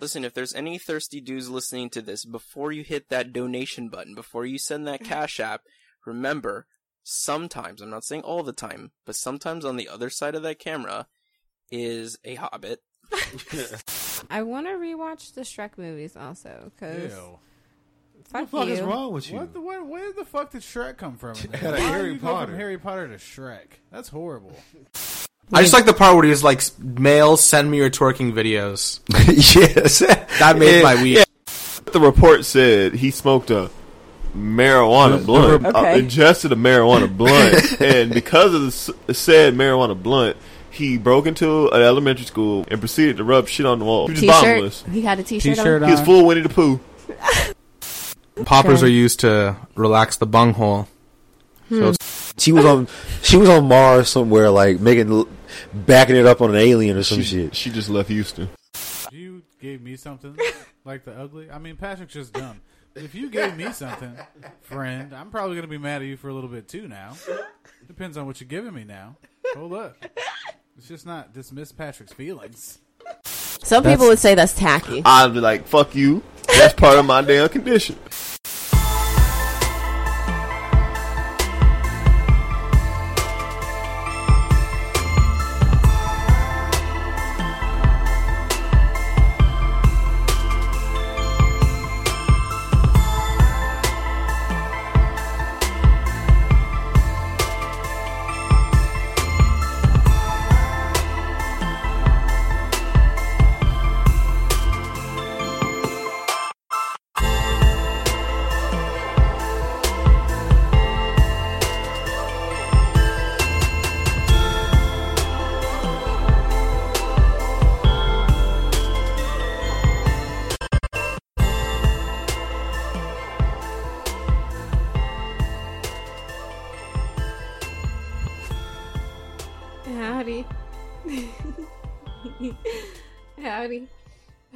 Listen, if there's any thirsty dudes listening to this, before you hit that donation button, before you send that mm-hmm. cash app, remember, sometimes, I'm not saying all the time, but sometimes on the other side of that camera is a hobbit. I want to rewatch the Shrek movies also because Ew. fuck What the fuck you. is wrong with you? What the what, where the fuck did Shrek come from? in there? Out of Why Harry you go Potter. From Harry Potter to Shrek. That's horrible. I just like the part where he was like, "Males, send me your twerking videos." yes. That made my week. The report said he smoked a marijuana blunt, Okay. uh, ingested a marijuana blunt, and because of the said marijuana blunt, he broke into an elementary school and proceeded to rub shit on the wall. He was T-shirt. bottomless. He had a t-shirt, T-shirt on. He was on. full Winnie the Pooh. Poppers Okay. are used to relax the bunghole. So it's- Hmm. She was on she was on Mars somewhere, like making backing it up on an alien or some She, shit. she just left Houston. If you gave me something like the ugly, I mean Patrick's just dumb. If you gave me something, friend, I'm probably gonna be mad at you for a little bit too. Now, depends on what you're giving me. Now, hold up. It's just not dismiss Patrick's feelings. Some people would say that's tacky. I'd be like, "Fuck you." That's part of my damn condition.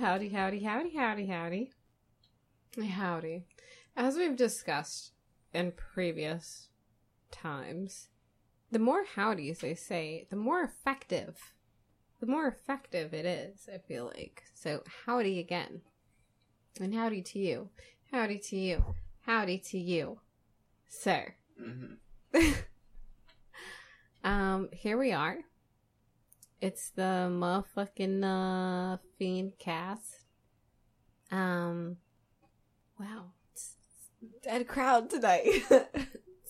Howdy, howdy, howdy, howdy, howdy. Howdy. As we've discussed in previous times, the more howdies they say, the more effective. The more effective it is, I feel like. So, howdy again. And howdy to you. Howdy to you. Howdy to you. Sir. Um, here we are. It's the motherfucking uh fiend cast. Um, wow, it's dead crowd tonight.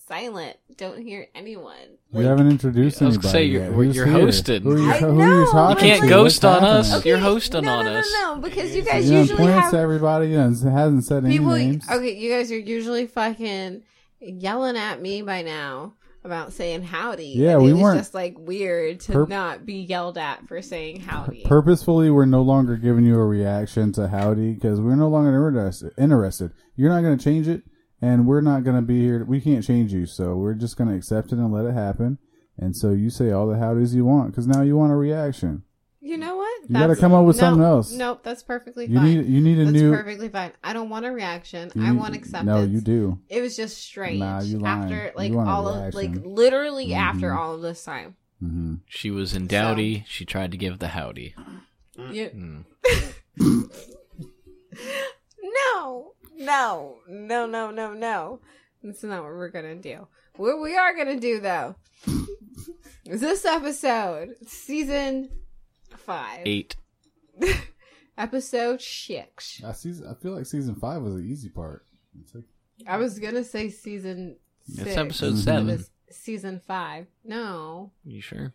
Silent. Don't hear anyone. We haven't introduced I was anybody. gonna say, you're- yet. you're here? hosted. Who are you, I who are know, you talking You can't to? ghost What's on us. happening? You're hosting no, on no, us. No, no, because you guys You know, usually points have to everybody and hasn't said any people. names. Okay, you guys are usually fucking yelling at me by now about saying howdy. Yeah, and we weren't- just like weird to Perp- not be yelled at for saying howdy. Purposefully, we're no longer giving you a reaction to howdy because we're no longer interested. Interested. You're not going to change it, and we're not going to be here. We can't change you, so we're just going to accept it and let it happen. And so you say all the howdies you want because now you want a reaction. You know what? You gotta come up with no, something else. Nope, that's perfectly You fine. need you need a that's new. perfectly fine. I don't want a reaction. you I want acceptance. No, you do. It was just strange. Nah, you lying. after You like want a all of like literally after Mhm. all of this time. hmm She was in dowdy. She tried to give the howdy. You, Hmm. no, no, no, no, no, no. That's not what we're gonna do. What we are gonna do though is this episode, season five, Eight. episode six. I see. I feel like season five was the easy part. Like, I was gonna say season. It's six, episode Mhm. seven. but it's season five. No, You sure?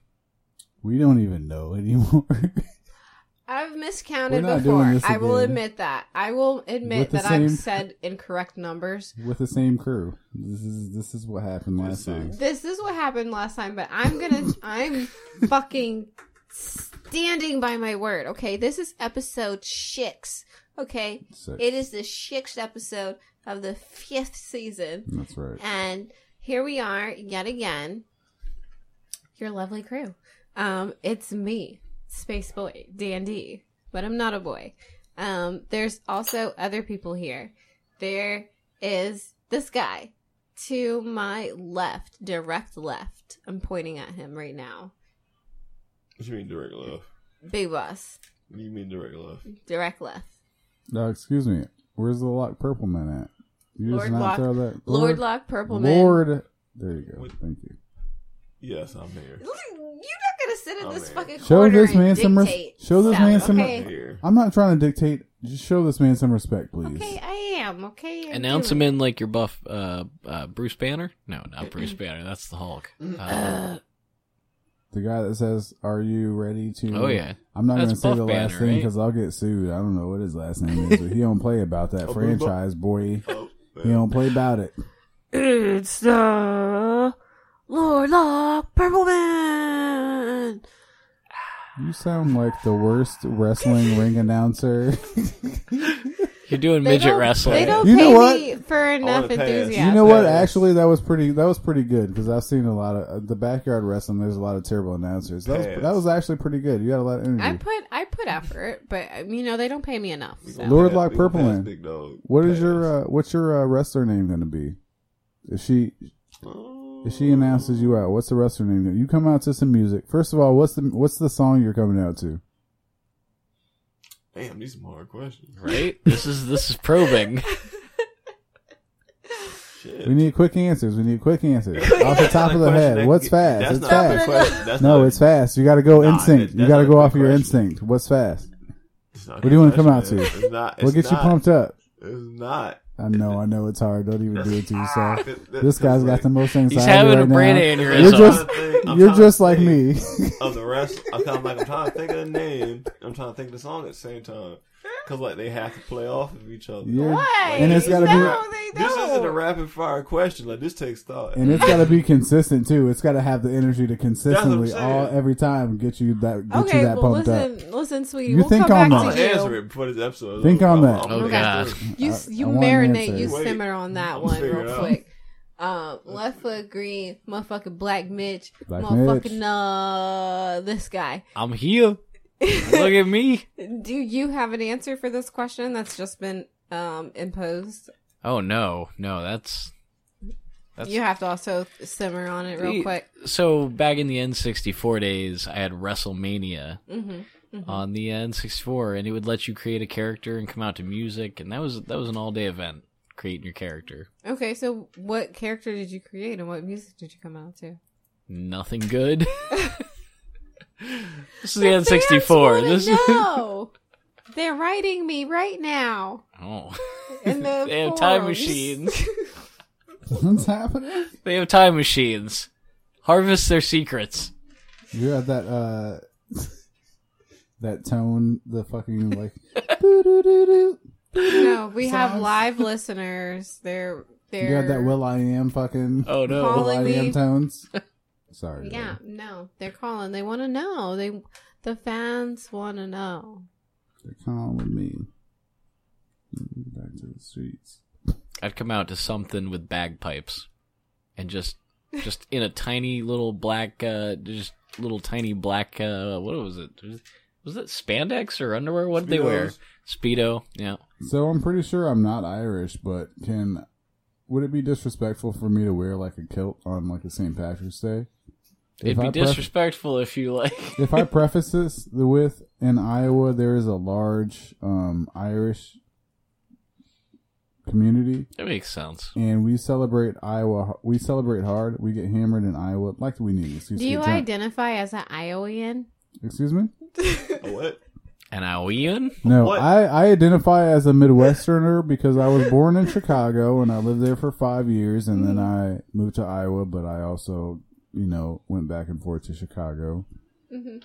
we don't even know anymore. I've miscounted before. doing this I will admit that. I will admit With the that I've said incorrect numbers. with the same crew. This is this is what happened last time. This is what happened last time, but I'm gonna, I'm fucking standing by my word. Okay, this is episode six. Okay, Six. it is the sixth episode of the fifth season, That's right. and here we are yet again. Your lovely crew. Um, it's me, Space Boy, Dandy, but I'm not a boy. Um, there's also other people here. There is this guy to my left, direct left. I'm pointing at him right now. What do you mean direct left? Big boss. What do you mean direct left? Direct left. No, excuse me. Where's the lock purple man at? You Lord just not Lock- throw that. Lord Lock Purple Man. Lord. There you go. Thank you. Yes, I'm here. You're not gonna sit in Oh, this man. fucking Show corner this and man some res- show this stuff, man some- I'm Okay. I'm not trying to dictate. Just show this man some respect, please. okay, I am. Okay, I'm Announce doing him in like your buff, uh, uh, Bruce Banner. No, not Bruce Banner. That's the Hulk. Uh, The guy that says, "Are you ready to?" Oh, yeah. I'm not going to say Buff the last Banner, thing right? because I'll get sued. I don't know what his last name is, but he don't play about that Oh, franchise, boy. Oh, He don't play about it. It's the Lord Lock Purple Man. You sound like the worst wrestling ring announcer. you're doing They midget don't- wrestling. They don't You pay know what? me for enough wanna pass. enthusiasm. You know what? Actually, that was pretty. That was pretty good because I've seen a lot of uh, the backyard wrestling. There's a lot of terrible announcers. That was, Pass. that was actually pretty good. You got a lot of energy. I put I put effort, but um, you know they don't pay me enough. So. Lord Yeah, Lock we Purple pass Man. Big dog. What is your uh, what's your uh, wrestler name going to be? If she Oh. if she announces you out, what's the wrestler name? You come out to some music. First of all, what's the what's the song you're coming out to? Damn, these are hard questions. right? This is this is probing. Shit. We need quick answers. We need quick answers off the top of the head. that- What's fast? That's It's not fast. a question. That's No, not, it's fast. You got to go Nah, instinct. that- You got to go not a off your question. instinct. What's fast? it's not a What do you wanna come out to? It's not. What it's gets you not. pumped up? It's not. I know, I know it's hard. Don't even do it to ah, yourself. That- that- This guy's got the most anxiety He's having right a brain now. aneurysm. You're just, think- I'm you're just like me. Of the rest, I'm kind of like I'm trying to think of the name. I'm trying to think of the song at the same time because like they have to play off of each other. You're- Why? And it's gotta be, no, they This don't. isn't a rapid fire question. Like this takes thought. and it's got to be consistent too. It's got to have the energy to consistently all every time get you that get Okay, you that well pumped listen, up. listen, sweetie. You we'll think come on back I'm that. to gonna you. answer it before this episode. is Think on I'm- that. I'm Oh, gonna God. You I- you I marinate, you Wait, simmer on that I'm one real quick. Um, left foot green, motherfucking black Mitch, Black motherfucking Mitch. uh, this guy. I'm here. Look at me. Do you have an answer for this question that's just been um imposed? Oh no, no, that's That's- you have to also simmer on it real quick. so back in the N64 days. I had WrestleMania Mm-hmm. on the N64, and it would let you create a character and come out to music, and that was that was an all day event creating your character. Okay, so what character did you create and what music did you come out to? Nothing good. this is the The N64. wanna This know. They're writing me right now. oh, In the they have time forums. machines. What's happening? They have time machines. Harvest their secrets. You have that uh that tone, the fucking like. No, we have live listeners. They're they're You got that will.i.am fucking Oh no. will.i.am tones. Sorry. Yeah, babe. no, they're calling. They want to know. They the fans want to know. They're calling me. Back to the streets. I'd come out to something with bagpipes, and just just in a tiny little black, uh, just little tiny black. Uh, what was it? Was it spandex or underwear? What did they wear? Speedo. Yeah. So I'm pretty sure I'm not Irish, but can would it be disrespectful for me to wear like a kilt on like a St. Patrick's Day? It'd be I pref- disrespectful if you like. if I preface this with in Iowa, there is a large um, Irish community, that makes sense. and we celebrate Iowa. We celebrate hard. We get hammered in Iowa like we need. Excuse Do you identify as an Iowan? Excuse me. A what? And Ian? No, What? I, I identify as a Midwesterner because I was born in Chicago and I lived there for five years, and then I moved to Iowa. But I also, you know, went back and forth to Chicago. Mm-hmm.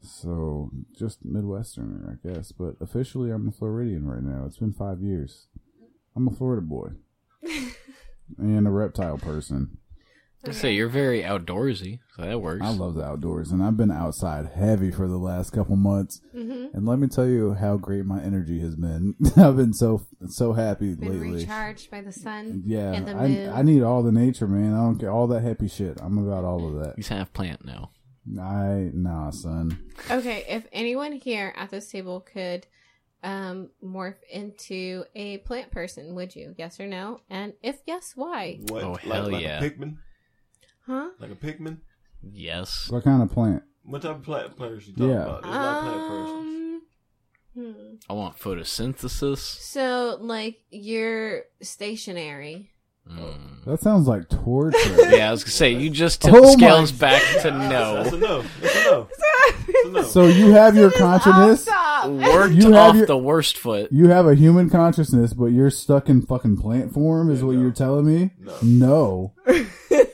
So just Midwesterner, I guess. But officially, I'm a Floridian right now. It's been five years. I'm a Florida boy and a reptile person. I say you're very outdoorsy, so that works. I love the outdoors, and I've been outside heavy for the last couple months. And let me tell you how great my energy has been. I've been so so happy Been lately. recharged by the sun. Yeah, and the moon. I, I need all the nature, man. I don't care all that happy shit. I'm about all of that. He's half plant now. I nah, son. Okay, if anyone here at this table could um morph into a plant person, would you? Yes or no? And if yes, why? What? Oh, like, hell like yeah. a Pikmin? Huh? Like a Pikmin? Yes. What kind of plant? What type of plant players you talking Yeah. about? There's a lot of plant persons. Um I want photosynthesis. So, like, you're stationary. Mm. That sounds like torture. Yeah, I was gonna say you just took Oh the my- scales back to That's a no. no. That's a no. That's a no. so you have your consciousness. Worked You have off your- the worst foot. You have a human consciousness, but you're stuck in fucking plant form. Is what no. you're telling me? No. No.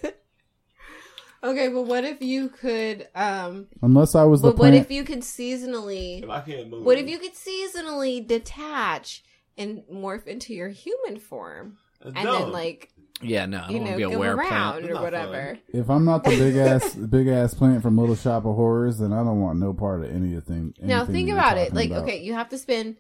Okay, but what if you could, um, Unless I was the but what plant. if you could seasonally, If I can't move, what if you could seasonally detach and morph into your human form? That's And dumb. then, like, Yeah, no, I you don't want know, to be a go were around plant. or That's not whatever. if I'm not the big ass big ass plant from Little Shop of Horrors, then I don't want no part of any of thing anything. Now anything think you're about it. talking Like, about. okay, you have to spend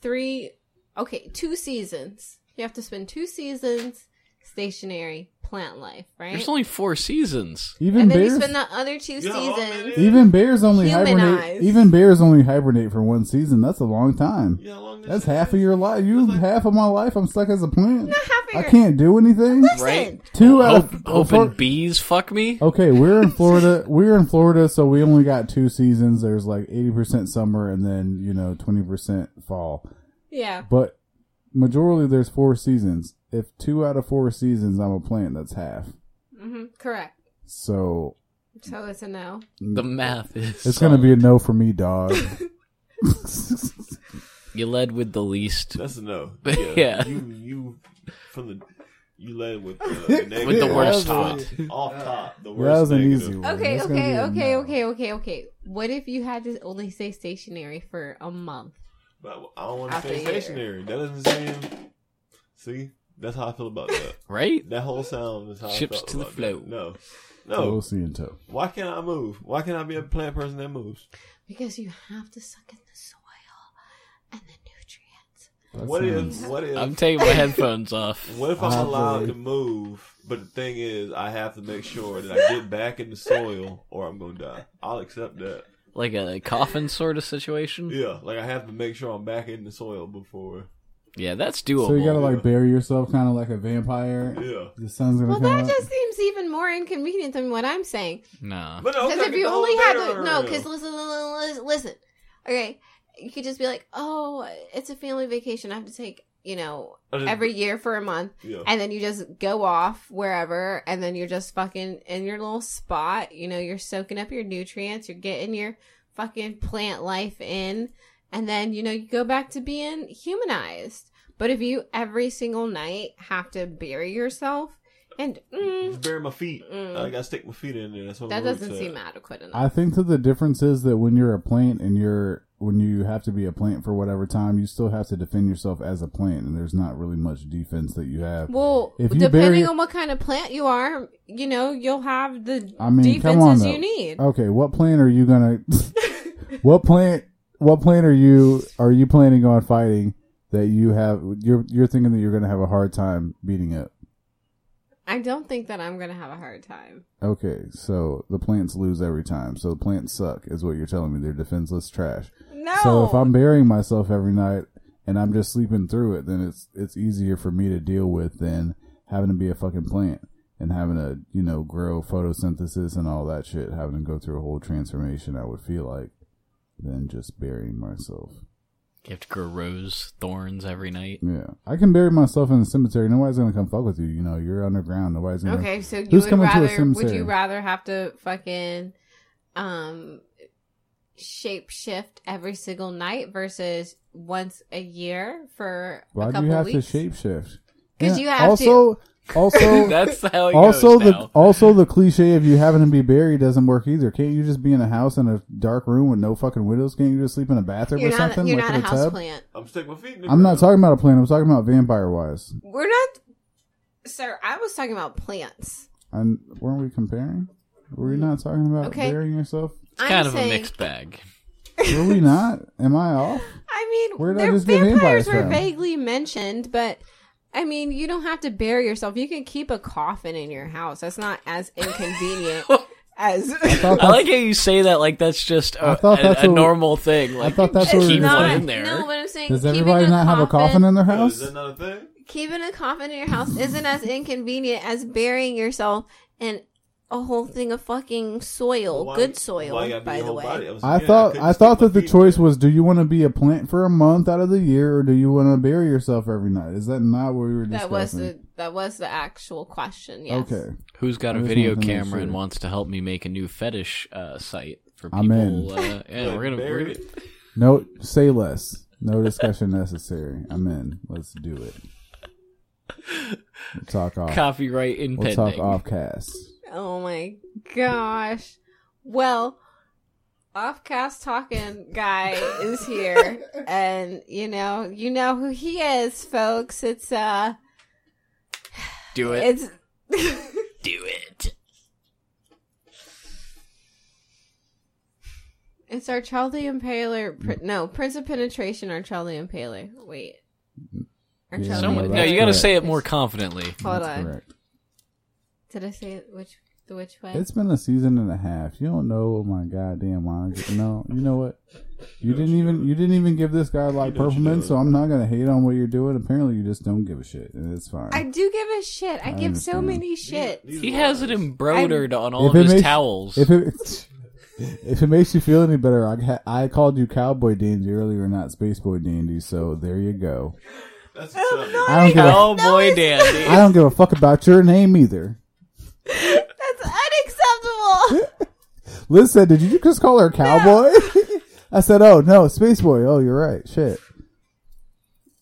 three, okay, two seasons. You have to spend two seasons stationary plant life, right? There's only four seasons. even and then bears, you spend the other two You know how long that seasons. is? even bears only hibernate. Even bears only hibernate for one season. That's a long time. You know long That's half is? of your life. You half of my life. I'm stuck as a plant. Half of I can't do anything. Right? Two out Hope, of hoping four- bees fuck me. Okay, we're in Florida. We're in Florida, so we only got two seasons. There's like eighty percent summer and then you know twenty percent fall. Yeah. But majority there's four seasons. If two out of four seasons I'm a plant, that's half. hmm Correct. So So it's a no. The math is. it's gonna be a no for me, dog. You led with the least. That's a no. Yeah. You you from the you led with the, the. With the worst That foot. was off top. The That worst was an negative. easy one. Okay, That's okay, okay, no. okay, okay, okay. What if you had to only stay stationary for a month? But I don't want to After stay a year. stationary. That doesn't seem. See, that's how I feel about that. Right? That whole sound is how Ships I felt to the about float. that. No, No. no. see in tow. Why can't I move? Why can't I be a plant person that moves? Because you have to suck in the soil and the nutrients. That What sounds- if? What if? I'm taking my headphones off. What if I'm I allowed play- to move? But the thing is, I have to make sure that I get back in the soil, or I'm gonna die. I'll accept that. Like a coffin sort of situation? Yeah, like I have to make sure I'm back in the soil before. Yeah, that's doable. So you gotta like bury yourself, kind of like a vampire. Yeah, The sun's gonna Well, come that up. just seems even more inconvenient than what I'm saying. Nah. but no, Because if you only had to, no, because listen, listen, listen, listen. Okay, you could just be like, oh, it's a family vacation. I have to take, you know, just- every year for a month. yeah. And then you just go off wherever, and then you're just fucking in your little spot. You know, you're soaking up your nutrients, you're getting your fucking plant life in, and then, you know, you go back to being humanized. But if you every single night have to bury yourself, and mm, bury my feet. Mm. I gotta stick my feet in there. That doesn't said. seem adequate enough. I think that the difference is that when you're a plant and you're when you have to be a plant for whatever time, you still have to defend yourself as a plant, and there's not really much defense that you have. Well, If you depending bury- on what kind of plant you are, you know, you'll have the I mean, come on, defenses you need. Okay, what plant are you gonna? what plant? What plant are you? Are you planning on fighting that you have? You're you're thinking that you're gonna have a hard time beating it. I don't think that I'm gonna have a hard time. Okay, so the plants lose every time. So the plants suck, is what you're telling me. They're defenseless trash. No. So if I'm burying myself every night and I'm just sleeping through it, then it's it's easier for me to deal with than having to be a fucking plant and having to you know grow photosynthesis and all that shit. Having to go through a whole transformation, I would feel like than just burying myself. You have to grow rose thorns every night. Yeah, I can bury myself in the cemetery. Nobody's gonna come fuck with you. You know, you're underground. Nobody's gonna. Okay, so you Who's would coming to a rather would you rather have to fucking um shape shift every single night versus once a year for Why a do couple you have weeks? to shapeshift? 'Cause you have to also, Also, That's how it also goes the now. also the cliche of you having to be buried doesn't work either. Can't you just be in a house in a dark room with no fucking windows? Can't you just sleep in a bathroom You're or not something you're like not in a a house plant. I'm sticking my feet in the I'm not talking about a plant. I'm talking about vampire wise. We're not Sir, I was talking about plants. And weren't we comparing? Were we not talking about Okay. burying yourself? I'm kind of saying, a mixed bag. Were we not? Am I off? I mean, Where did I their just get vampires vampires were from? vaguely mentioned, but I mean, you don't have to bury yourself. You can keep a coffin in your house. That's not as inconvenient as. thought I like how you say that like that's just I a, thought a- that's a what- normal thing. Like, thought that's what we keep were one saying. in there. No, but I'm saying Does everybody a not have a coffin in their house? is that not a thing? keeping a coffin in your house isn't as inconvenient as burying yourself in a whole thing of fucking soil, Why- good soil, you gotta be by the way. body? was- I yeah, thought couldn't I thought that the feet choice in. was: do you want to be a plant for a month out of the year, or do you want to bury yourself every night? Is that not what we were discussing? That was the that was the actual question. Yes. Okay, Who's got I a video wanted to camera and wants to help me make a new fetish uh, site for people? I'm in. Uh, yeah, we're gonna. We're bury gonna it. no, say less. No discussion necessary. I'm in. Let's do it. We'll talk off. copyright We'll impending. talk off cast. Oh my gosh. Well, offcast talking guy is here, and you know, you know who he is, folks. It's uh, Do it. it's. Do it. It's our Charlie Impaler. Pr- no, Prince of Penetration or Charlie Impaler. Wait. Or Yeah, Charlie Someone, no, no, you got to say it more confidently. Hold That's on. correct. Did I say it which the which way? It's been a season and a half. You don't know my goddamn mind. No, you know what? You didn't even you didn't even give this guy like You know what purple doing. so I'm not gonna hate on what you're doing. Apparently, you just don't give a shit, and it's fine. I do give a shit. I, I give so many shit. These He has it lies. embroidered on all of his makes- towels. if it if it makes you feel any better, I ha- I called you cowboy dandy earlier, not space boy dandy. So there you go. That's oh, what's up. I don't give a Cowboy dandy. I don't give a fuck about your name either. That's unacceptable. Liz said, "Did you just call her cowboy?" I said, "Oh no, space boy. Oh, you're right. Shit."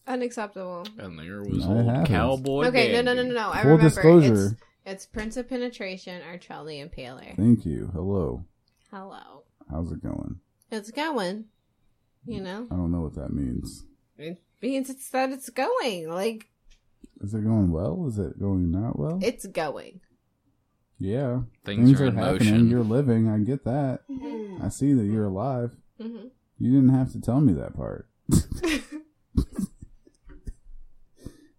unacceptable. And there was I old haven't. cowboy. Okay, no, dandy. no, no, no, no. I Full remember. disclosure. It's, it's Prince of Penetration or Charlie Impaler. Thank you. Hello. Hello. How's it going? It's going. You know, I don't know what that means. it means it's that it's going. Like Is it going well? Is it going not well? it's going. Yeah. Things, are, in happening. motion. You're living. I get that. I see that you're alive. hmm You didn't have to tell me that part.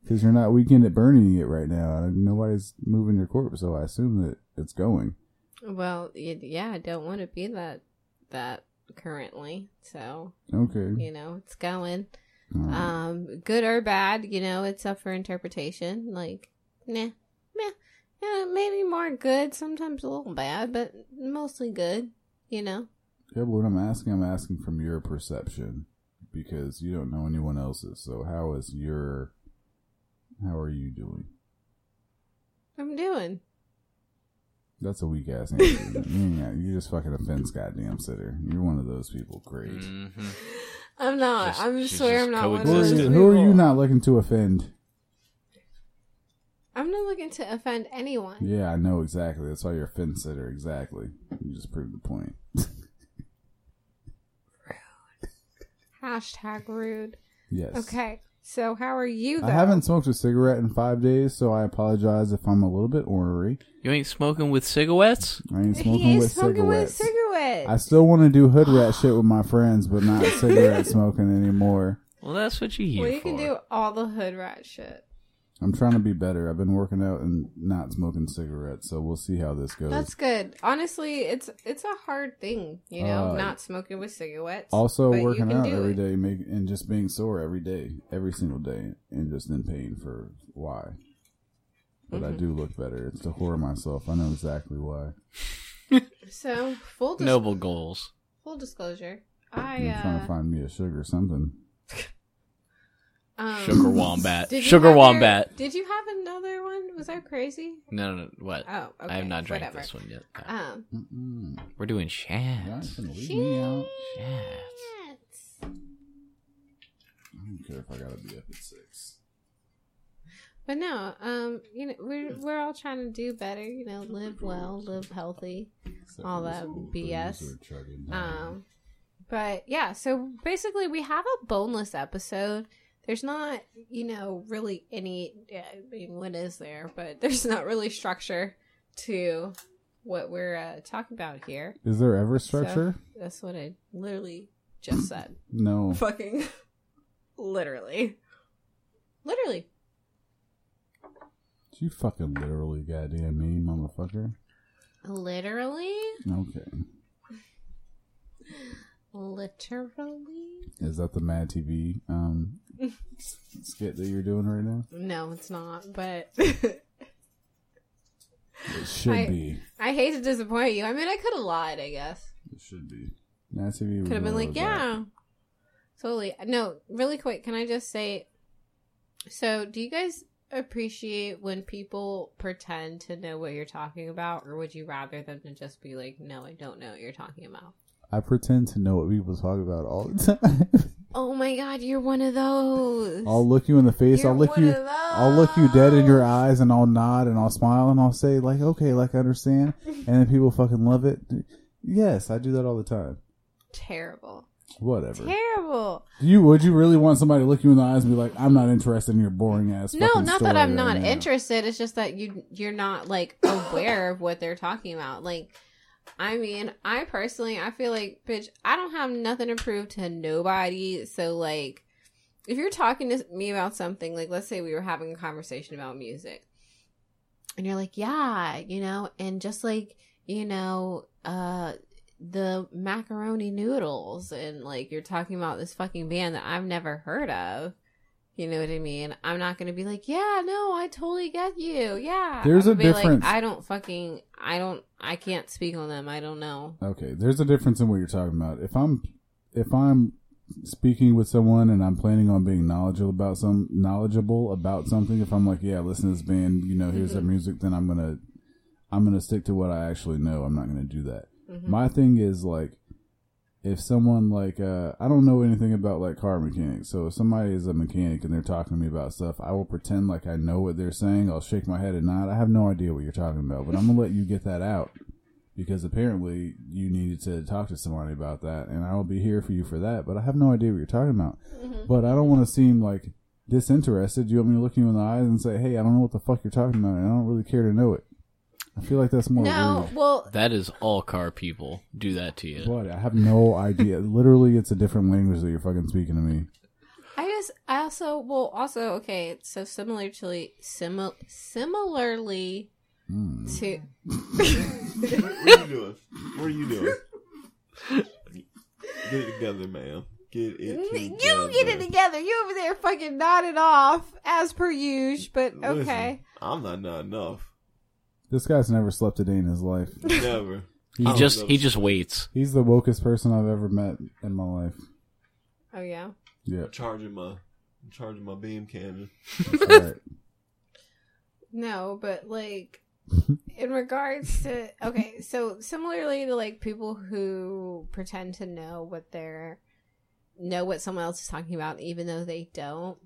Because you're not weekend at burning it right now. Nobody's moving your corpse, so I assume that it's going. Well, yeah, I don't want to be that that currently. So Okay. you know, it's going. All right. Um, good or bad, you know, it's up for interpretation. Like, nah, meh, yeah, maybe more good, sometimes a little bad, but mostly good. You know. Yeah, but what I'm asking, I'm asking from your perception because you don't know anyone else's. So how is your, how are you doing? I'm doing. That's a weak ass answer. yeah, you're just fucking a fence goddamn sitter. You're one of those people. Great. Mhm. I'm not. Just- I'm she's swear I'm not one of Who are, those you, who are you not looking to offend? I'm not looking to offend anyone. Yeah, I know exactly. That's why you're a fence sitter. Exactly. You just proved the point. Rude. Hashtag rude. Yes. Okay. So how are you? Though? I haven't smoked a cigarette in five days, so I apologize if I'm a little bit ornery. You ain't smoking with cigarettes? I ain't smoking, He smoking ain't with smoking with cigarettes. cigarettes. I still want to do hood rat shit with my friends, but not cigarette smoking anymore. Well, that's what you here well, you for. can do all the hood rat shit. I'm trying to be better. I've been working out and not smoking cigarettes, so we'll see how this goes. That's good. Honestly, it's it's a hard thing, you know, Uh, not smoking with cigarettes. also but working out do every it. day, make, and just being sore every day, every single day, and just in pain for why. But Mm-hmm. I do look better. It's to horror myself. I know exactly why. So full dis- Noble goals. full disclosure, I I'm trying to uh, find me a sugar something. um, Sugar wombat. Sugar have your- wombat. Did you have another one? Was that crazy? No, no, no. What? Oh, okay. I have not drank whatever. this one yet. No. Um, We're doing You're not shots. gonna leave me out. Shots. I don't care if I gotta be up at six. but no, um, you know, we're we're all trying to do better. You know, live well, live healthy. Except All that BS. boozer chugging down. Um, but yeah, so basically, we have a boneless episode. There's not, you know, really any. I mean, what is there? But there's not really structure to what we're uh, talking about here. Is there ever structure? That's what I literally just said. no. Fucking, literally, literally. You fucking literally goddamn me, motherfucker. Literally, Okay. Literally. Is that the Mad TV um skit that you're doing right now? No, it's not. But It should I- be. I hate to disappoint you. I mean, I could have lied, I guess. It should be. Nancy V Could have been like, yeah, totally. No, really quick. Can I just say? So, do you guys appreciate when people pretend to know what you're talking about, or would you rather them to just be like, "No, I don't know what you're talking about"? I pretend to know what people talk about all the time. Oh my god, you're one of those. I'll look you in the face. You're I'll look you. I'll look you dead in your eyes, and I'll nod and I'll smile and I'll say like, okay, like I understand, and then people fucking love it. Yes, I do that all the time. Terrible. Whatever. Terrible. You would you really want somebody to look you in the eyes and be like, I'm not interested in your boring ass. No, not that I'm right not now." interested. It's just that you you're not like aware of what they're talking about. Like, I mean, I personally, I feel like, bitch, I don't have nothing to prove to nobody. So, like, if you're talking to me about something, like, let's say we were having a conversation about music, and you're like, yeah, you know, and just like, you know, uh, the macaroni noodles, and like, you're talking about this fucking band that I've never heard of. You know what I mean? I'm not gonna be like, yeah, no, I totally get you. Yeah. There's a gonna like, difference. I don't fucking, I don't, I can't speak on them. I don't know. Okay, there's a difference in what you're talking about. If I'm if I'm speaking with someone and I'm planning on being knowledgeable about some knowledgeable about something, if I'm like, yeah, listen to this band, you know, here's their mm-hmm. music, then I'm gonna I'm gonna stick to what I actually know. I'm not gonna do that. Mm-hmm. My thing is like if someone like uh I don't know anything about like car mechanics, so if somebody is a mechanic and they're talking to me about stuff, I will pretend like I know what they're saying. I'll shake my head and nod. I have no idea what you're talking about, but I'm gonna let you get that out because apparently you needed to talk to somebody about that, and I will be here for you for that. But I have no idea what you're talking about. But I don't want to seem like disinterested. You want me to look you in the eyes and say, "Hey, I don't know what the fuck you're talking about, and I don't really care to know it." I feel like that's more No, rude. well, That is all car people do that to you. What? I have no idea. Literally, it's a different language that you're fucking speaking to me. I just, I also, well, also, okay, so similarly, simil, similarly Hmm. to, What are you doing? What are you doing? Get it together, ma'am. Get it together. you get it together. You over there fucking nodded off as per usual, but Listen, okay. I'm not not enough. This guy's never slept a day in his life. Never. He just he just waits. He's the wokest person I've ever met in my life. Oh yeah. Yeah, charging my I'm charging my beam cannon. that's right. No, but like in regards to okay, so similarly to like people who pretend to know what they're know what someone else is talking about even though they don't.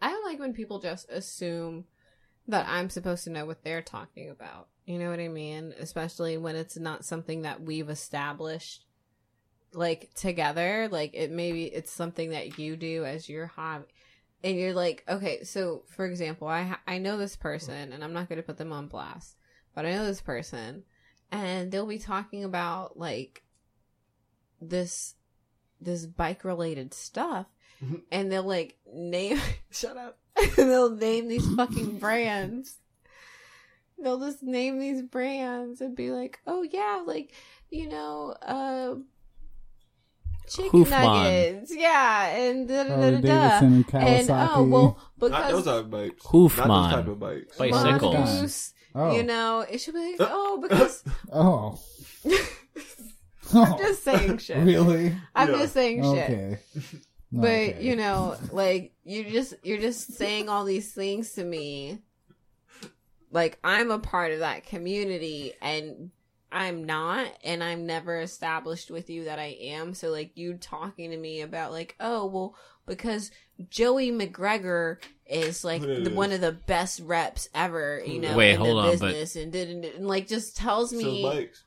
I don't like when people just assume that I'm supposed to know what they're talking about. You know what I mean? Especially when it's not something that we've established like together. Like it maybe it's something that you do as your hobby and you're like, okay, so for example, I ha- I know this person, and I'm not going to put them on blast, but I know this person, and they'll be talking about like this this bike related stuff, Mhm. and they'll like name shut up, they'll name these fucking brands. They'll just name these brands and be like, oh yeah, like you know, uh. Chicken Hoofman. nuggets, yeah, and da da da Harley da da. Davidson and And Kawasaki. oh well, Not those type of bikes. Hoofman. Not those type of bikes. Bicycles. Mongoose, oh, you know, it should be like, oh, because oh, I'm just saying shit. Really? I'm Yeah. just saying shit. Okay. But Okay. you know, like you just you're just saying all these things to me. Like I'm a part of that community and I'm not and I'm never established with you that I am. So like you talking to me about like, oh well because Joey McGregor is like the, is? one of the best reps ever, you know, Wait, in hold the on, but- business and did and, and like just tells me Sells bikes.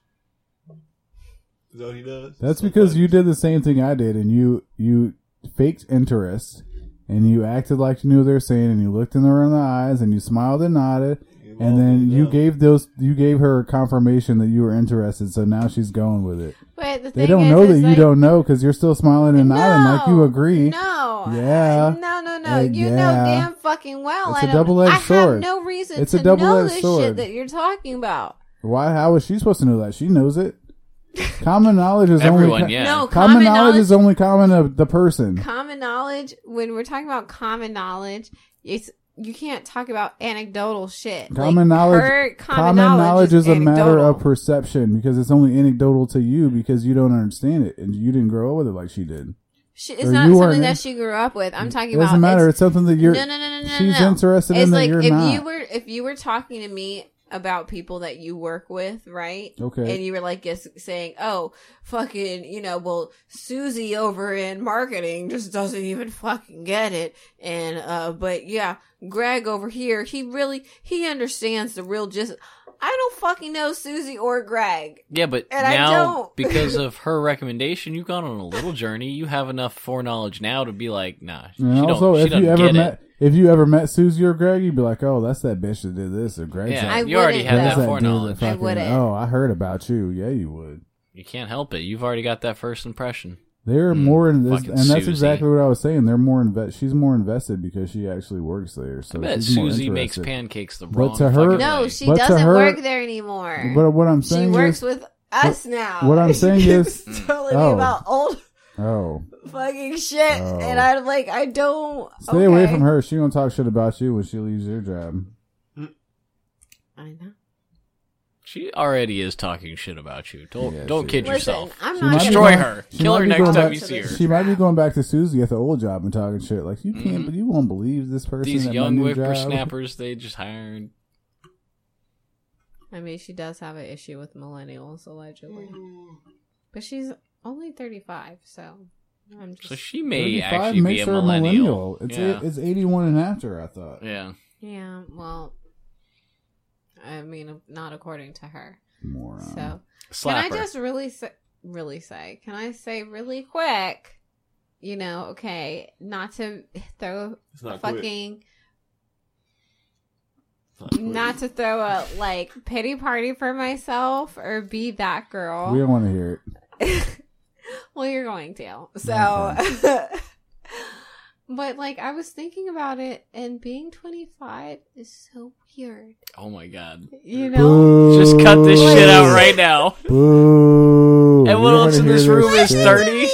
Is that what he does? That's Sells because bikes. you did the same thing I did, and you you faked interest, and you acted like you knew what they were saying, and you looked in her in the eyes, and you smiled and nodded, You and then you gave those you gave her confirmation that you were interested. So now she's going with it. But the They thing don't is, know is that you don't know because you're still smiling and nodding like you agree. No. Yeah. No, no, no. Uh, you know damn fucking well. It's I a double-edged I have sword. no reason It's to a double-edged know this sword. shit that you're talking about. Why? How is she supposed to know that? She knows it. Common knowledge is Everyone, only yeah. No, common, common, knowledge, knowledge. is only common of the person. common knowledge. When we're talking about common knowledge, it's you can't talk about anecdotal shit. Common Like, knowledge. her Common, knowledge is, a matter of perception because it's only anecdotal to you because you don't understand it and you didn't grow up with it like she did. She, it's or not something that she grew up with. I'm talking about It doesn't matter. it's- It's, something that you're. no, no, no, no, no. she's no. interested it's in that you're if not. you were if you were talking to me about people that you work with, right? Okay. And you were like just saying, "Oh, fucking, you know, well, Susie over in marketing just doesn't even fucking get it." And uh but yeah, Greg over here, he really he understands the real gist. I don't fucking know Susie or Greg. Yeah, but And I now don't. because of her recommendation, you've gone on a little journey. You have enough foreknowledge now to be like, nah, she and don't. also, she if you ever met, it. If you ever met Susie or Greg, you'd be like, "Oh, that's that bitch that did this," or Greg, Yeah, that. I you already wouldn't, had that that foreknowledge. that I wouldn't. Oh, I heard about you. Yeah, you would. You can't help it. You've already got that first impression. They're Mm, more in this, and that's Susie. exactly what I was saying. They're more invest. She's more invested because she actually works there. So I bet she's more Susie makes pancakes the wrong. But wrong to her- fucking No, she But doesn't her- work there anymore. But what I'm saying, she works is, with us now. what I'm saying is- She's telling Oh. me about old oh, fucking shit, Oh. and I'm like, I don't. stay away from her. She gonna talk shit about you when she leaves your job. I know. She already is talking shit about you. Don't Yeah, don't kid is. Listen, yourself. I'm She not might be gonna Destroy going- her. she Kill might her be next going time back- you see her. She might be going back to Susie at the old job and talking shit like you can't, Mhm. you won't believe this person. These young new job." whippersnappers they just hired. I mean, she does have an issue with millennials, allegedly. But she's only 35, so I'm just. So she may 35 actually be a her millennial. It's yeah. it's 81 and after. I thought. yeah. yeah, well. I mean, not according to her. Moron. So. Slap can I just really say, really say, can I say really quick, you know, okay, not to throw It's not fucking, It's not quick. not to throw a like pity party for myself or be that girl. we don't want to hear it. well, you're going to. So, but like, I was thinking about it, and being 25 is so weird. Oh my god. You know, Boo. Just cut this shit out right now. Boo. Everyone We else in wanna this room is 30.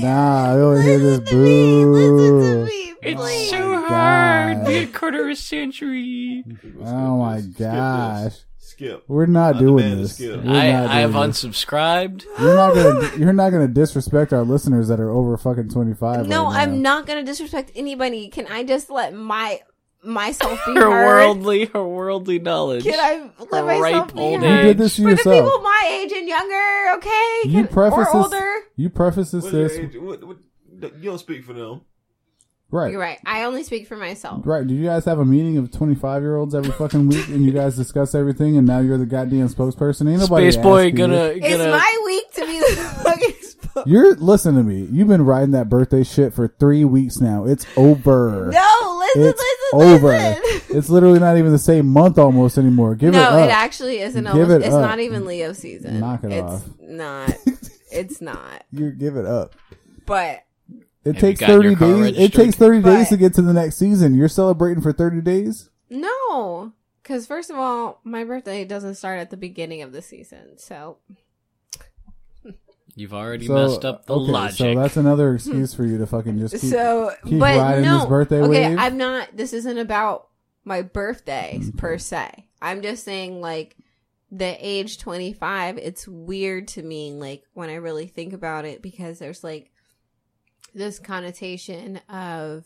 Nah, I don't hear this. listen to me, listen to Boo. Me, It's please. so hard. Be a quarter of a century. Oh my Skip this. gosh. Skip. We're not I doing this. We're I, not I have doing this. unsubscribed. You're not gonna. You're not gonna disrespect our listeners that are over fucking 25. No, right. I'm not gonna disrespect anybody. Can I just let my myself be Her heard? worldly, her worldly knowledge. Can I let Her myself ripe be old You did this to For the people my age and younger, okay? You preface or this. older. You preface this. What's your this age? What, what, you don't speak for them. Right. You're right. I only speak for myself. Right. Do you guys have a meeting of 25 year olds every fucking week and you guys discuss everything and now you're the goddamn spokesperson? Ain't nobody Space boy asking you. gonna It's my week to be the fucking spokesperson. You're listen to me. You've been riding that birthday shit for three weeks now. It's over. No, listen, it's listen, over. listen. It's literally not even the same month almost anymore. Give it up. no, it actually isn't. Give Almost, it it's up. not even Leo season. Knock it it's off. not. It's not. you give it up. But It you takes gotten 30 your car days. It registered? takes 30 days But- to get to the next season. You're celebrating for 30 days? no, because first of all, my birthday doesn't start at the beginning of the season. So You've already So, messed up the okay, logic. So that's another excuse for you to fucking just keep. so keep but riding no this birthday okay wave? i'm not this isn't about my birthday mm-hmm. per se i'm just saying like the age 25 it's weird to me like when i really think about it because there's like this connotation of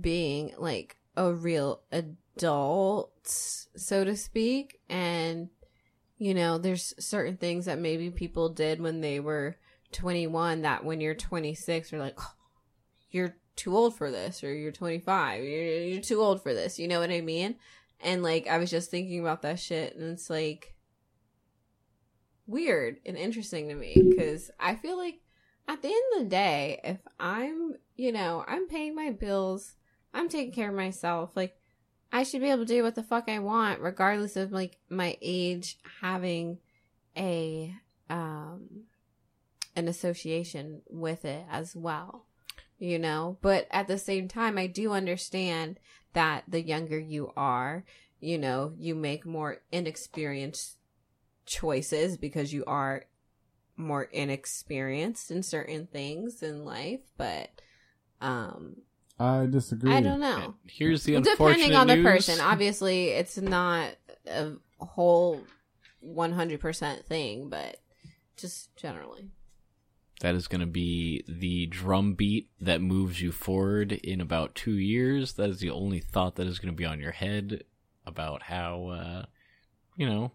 being like a real adult so to speak. And you know there's certain things that maybe people did when they were 21 that when you're 26 you're like "Oh, you're too old for this or you're 25 you're, you're too old for this you know what i mean? And like i was just thinking about that shit and it's like weird and interesting to me because i feel like at the end of the day if i'm you know i'm paying my bills i'm taking care of myself like i should be able to do what the fuck i want regardless of like my age having a um an association with it as well you know? But at the same time i do understand that the younger you are you know you make more inexperienced choices because you are more inexperienced in certain things in life but um I disagree. I don't know. Here's the unfortunate Depending on the news. person, obviously, it's not a whole one hundred percent thing, but just generally. That is going to be the drum beat that moves you forward in about two years. That is the only thought that is going to be on your head about how, uh, you know,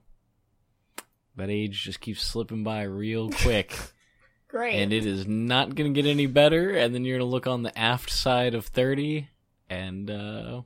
that age just keeps slipping by real quick. Great. and it is not going to get any better. And then you're going to look on the aft side of 30, and, uh,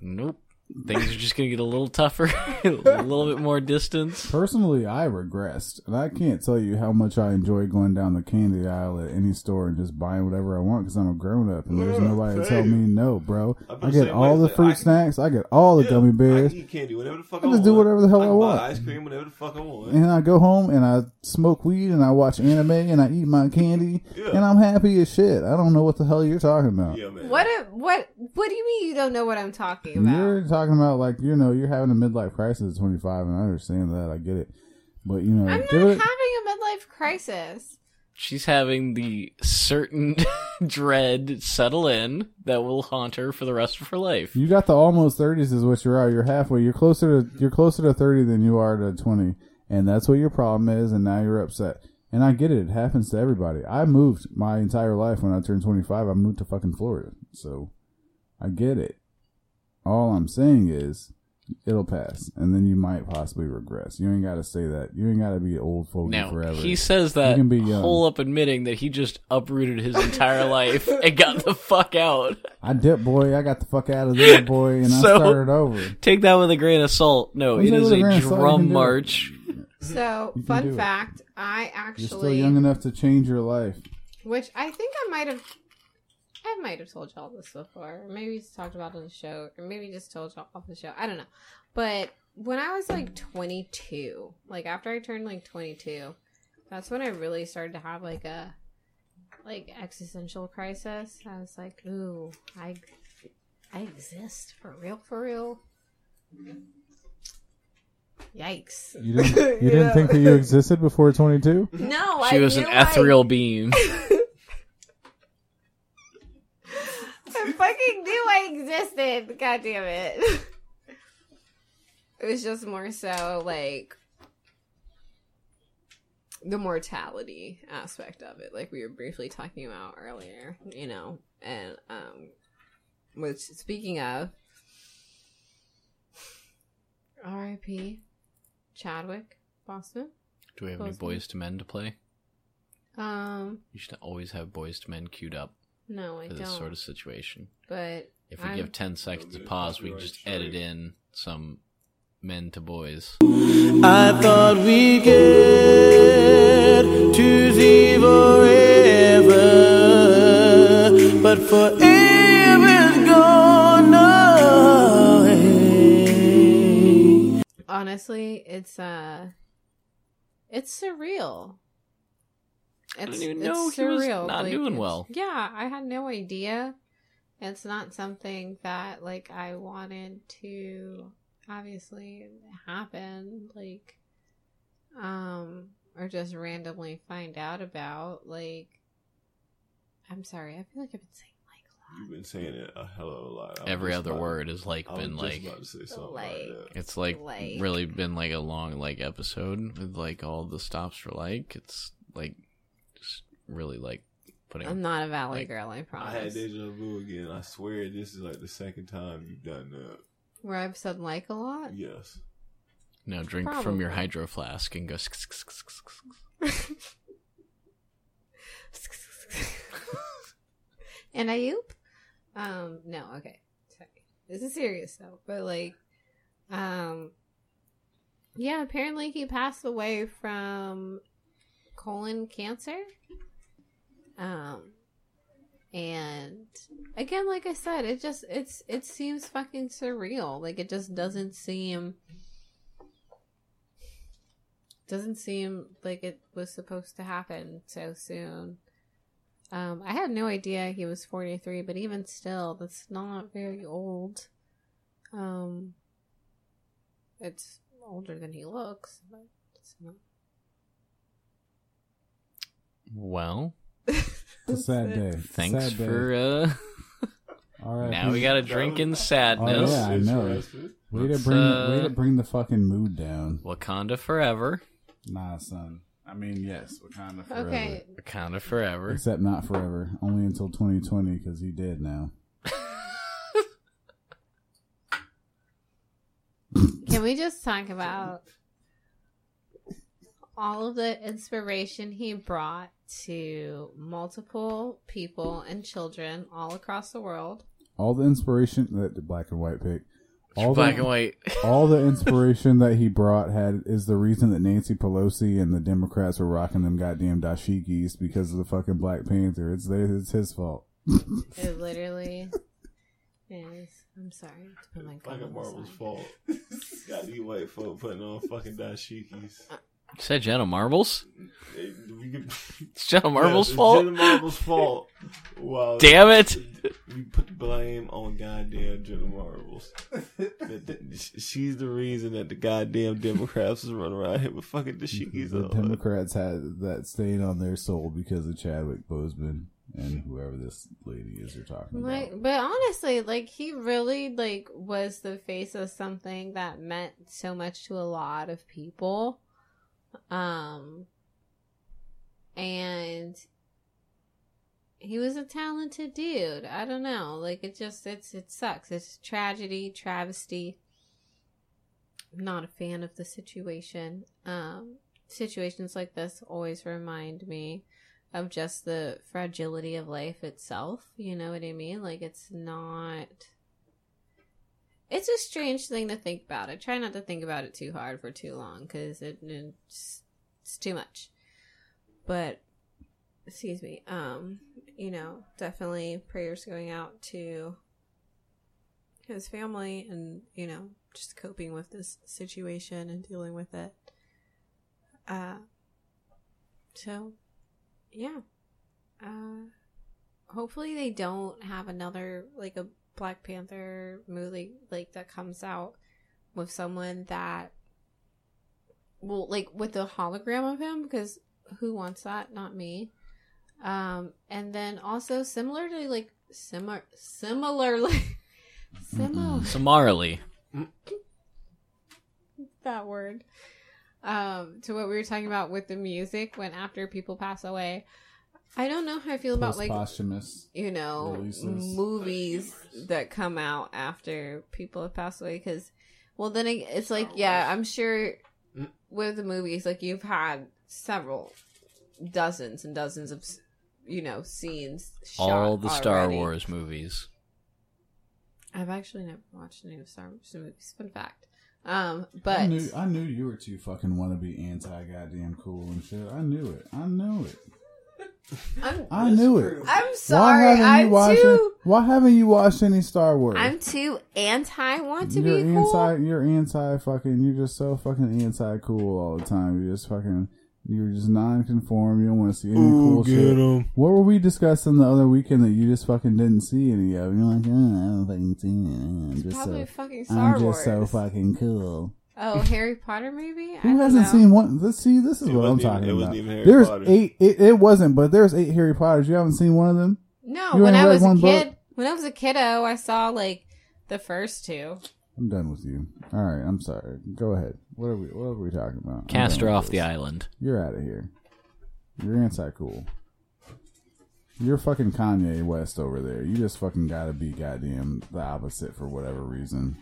nope. Things are just going to get a little tougher, a little bit more distance. Personally, I regressed, and I can't tell you how much I enjoy going down the candy aisle at any store and just buying whatever I want because I'm a grown up and there's Yeah, nobody to tell me no, bro. I've been I get all the fruit I- snacks, I get all the Yeah, gummy I bears, can eat candy whatever the fuck I I, just want. do whatever the hell I can buy want. Ice cream whenever the fuck I want. and I go home and I smoke weed and I watch anime and I eat my candy Yeah. and I'm happy as shit. I don't know what the hell you're talking about. Yeah, man. what? If, what? What do you mean you don't know what I'm talking about? You're talking about like you know you're having a midlife crisis at 25, and I understand that. I get it, but you know, I'm not give having a midlife crisis. She's having the certain dread settle in that will haunt her for the rest of her life. you got the almost 30s is what you're at. You're halfway. You're closer to you're closer to 30 than you are to 20, and that's what your problem is. And now you're upset. And I get it. It happens to everybody. I moved my entire life when I turned 25. I moved to fucking Florida, so I get it. All I'm saying is. It'll pass, and then you might possibly regress. You ain't got to say that. You ain't got to be old fogey Now, forever. he says that can be young. whole up admitting that he just uprooted his entire life and got the fuck out. I dipped, boy. I got the fuck out of there, boy, and So- I started over. Take that with a grain of salt. No, Take it that is with a a grain of salt, you can drum march. So, You can fun it. fact: I You're still actually, young enough to change your life. which I think I might have, I might have told y'all this before, or maybe just talked about it on the show, or maybe just told y'all off the show. I don't know. But when I was like 22, like after I turned like 22, that's when I really started to have like a like existential crisis. I was like, ooh, I I exist for real, for real. Yikes. You didn't. You didn't think that you existed before 22? No, She I was an knew I- ethereal being. I fucking knew I existed. God damn it. It was just more so like the mortality aspect of it, like we were briefly talking about earlier, you know. And um which speaking of R.I.P. Chadwick Boseman. Do we have any Boyz II Men to play? Um You should always have Boyz II Men queued up no, I for don't. this sort of situation. But If we I'm- give 10 seconds of pause, we can just edit in some men to boys. I thought we get to see forever, but forever's gone away. honestly it's uh it's surreal I it's, didn't even it's know he was surreal not doing it's- well. yeah i had no idea it's not something that like i wanted to obviously happen like um or just randomly find out about like i'm sorry i feel like i've been saying like a lot You've been saying it a hell of a lot. I was Every just other about- word has like I was been just like about to say something Like- like that. it's like, Like- really been like a long like episode with like all the stops for like it's like just really like putting i'm not a valley Like, girl i promise. I had deja vu again. I swear this is like the second time you've done that. where i've said like a lot Yes. no drink from your hydro flask and go and I oop. Um, no, okay. Sorry. This is serious though. But like um yeah, apparently he passed away from colon cancer. Um and again, like I said, it just it's it seems fucking surreal. Like it just doesn't seem doesn't seem like it was supposed to happen so soon. Um, I had no idea he was 43, but even still, that's not very old. Um, it's older than he looks, but it's not. well It's a sad day. Thanks sad day. for. uh All right. Now we got a drink in Oh sadness. yeah, I know. Way to Let's, bring, uh, way to bring the fucking mood down. Wakanda forever. Nah, son. I mean, yes, Wakanda forever. Okay. Wakanda forever. Except not forever. Only until 2020 because he did now. Can we just talk about all of the inspiration he brought to multiple people and children all across the world? All the inspiration that the black and white pick. All Black the, and white. all the inspiration that he brought had is the reason that Nancy Pelosi and the Democrats were rocking them goddamn dashikis because of the fucking Black Panther. It's their, it's his fault. It literally is. I'm sorry to put my phone Fucking on Marvel's fault. Got these white folk putting on fucking dashikis. Uh, You said Jenna Marbles? They- It's Jenna Marbles' Yeah, it's fault? Jenna Marbles' fault. Wow. Damn it! We put the blame on goddamn Jenna Marbles. That- that- She's the reason that the goddamn Democrats is running around here with fucking dashikis The on. Democrats had that stain on their soul because of Chadwick Boseman and whoever this lady is you're talking about. But honestly, like he really like was the face of something that meant so much to a lot of people. Um and he was a talented dude. I don't know. Like it just it's it sucks. It's tragedy, travesty. I'm not a fan of the situation. Um situations like this always remind me of just the fragility of life itself. You know what I mean? Like it's not. It's a strange thing to think about. I try not to think about it too hard for too long because it, it's it's too much. But excuse me. Um, you know, definitely prayers going out to his family and you know just coping with this situation and dealing with it. Uh, so yeah. Uh hopefully they don't have another like a Black Panther movie like that comes out with someone that well like with a hologram of him because who wants that? Not me. Um and then also similarly like similar similarly similar Summarily. that word um to what we were talking about with the music when after people pass away i don't know how i feel about like Posthumous. you know releases. movies that come out after people have passed away because well then it, it's like yeah i'm sure with the movies like you've had several dozens and dozens of you know scenes All shot the Star already. Wars movies. i've actually never watched any of star wars movies fun fact um but I knew I knew you were too fucking wanna be anti goddamn cool and shit. I knew it. I knew it. I'm, I knew it. I'm sorry. Why haven't I'm you watched too. Why haven't you watched any Star Wars? I'm too anti. Want to you're be cool. You're anti. Fucking. You're just so fucking anti cool all the time. You're just fucking. You're just non-conform. You don't want to see any cool shit. What were we discussing the other weekend that you just fucking didn't see any of? You're like, oh, I don't fucking see it. I'm just Probably so. fucking Star I'm just Wars. so fucking cool. Oh, Harry Potter, maybe. Who don't hasn't know. seen one? Let's see. This is It what I'm wasn't even- talking it wasn't about. even Harry There's Potter. eight. It, it wasn't, but there's eight Harry Potters. You haven't seen one of them? No, You when I was a kid, book? when I was a kiddo, I saw like the first two. I'm done with you. All right, I'm sorry. Go ahead. What are we? What are we talking about? Cast her with off the island. You're out of here. You're anti cool. You're fucking Kanye West over there. You just fucking gotta be goddamn the opposite for whatever reason.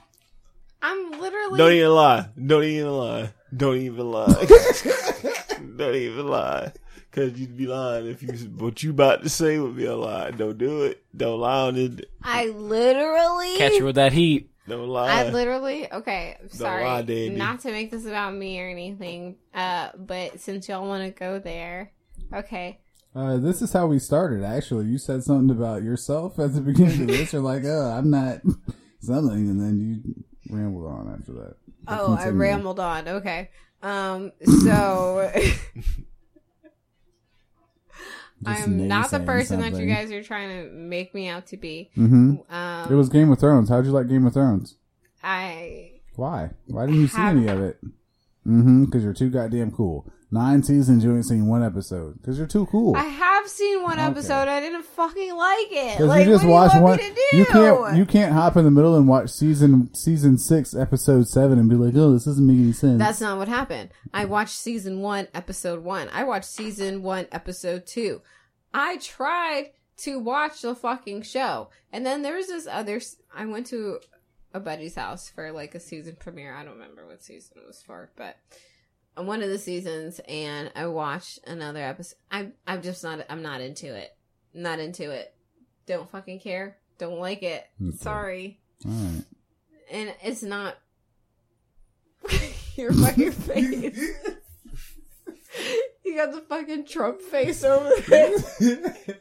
I'm literally. Don't even lie. Don't even lie. Don't even lie. Don't even lie. Cause you'd be lying if you what you about to say would be a lie. Don't do it. Don't lie on it. I literally. Catch her with that heat. Don't lie. I literally okay. Sorry, lie, Dandy. not to make this about me or anything. Uh, but since y'all want to go there, okay. Uh, this is how we started. Actually, you said something about yourself at the beginning of this. You're like, "Oh, I'm not something," and then you rambled on after that. But Oh, I rambled on. Okay. Um. So. I'm not the person that you guys are trying to make me out to be. Mm-hmm. Um, It was Game of Thrones. How'd you like Game of Thrones? I Why? Why didn't you see any of it? Mm-hmm. Because you're too goddamn cool. Nine seasons, you ain't seen one episode. Because you're too cool. I have seen one Okay. episode. I didn't fucking like it. Like, you just watch you one. me to do? You can't. You can't hop in the middle and watch season season six, episode seven, and be like, "Oh, this doesn't make any sense." That's not what happened. I watched season one, episode one. I watched season one, episode two. I tried to watch the fucking show. And then there was this other. I went to a buddy's house for like a season premiere. I don't remember what season it was for, but on one of the seasons, and I watched another episode. I, I'm just not. I'm not into it. Not into it. Don't fucking care. Don't like it. Okay. Sorry. All right. And it's not your fucking face. you got the fucking Trump face over there.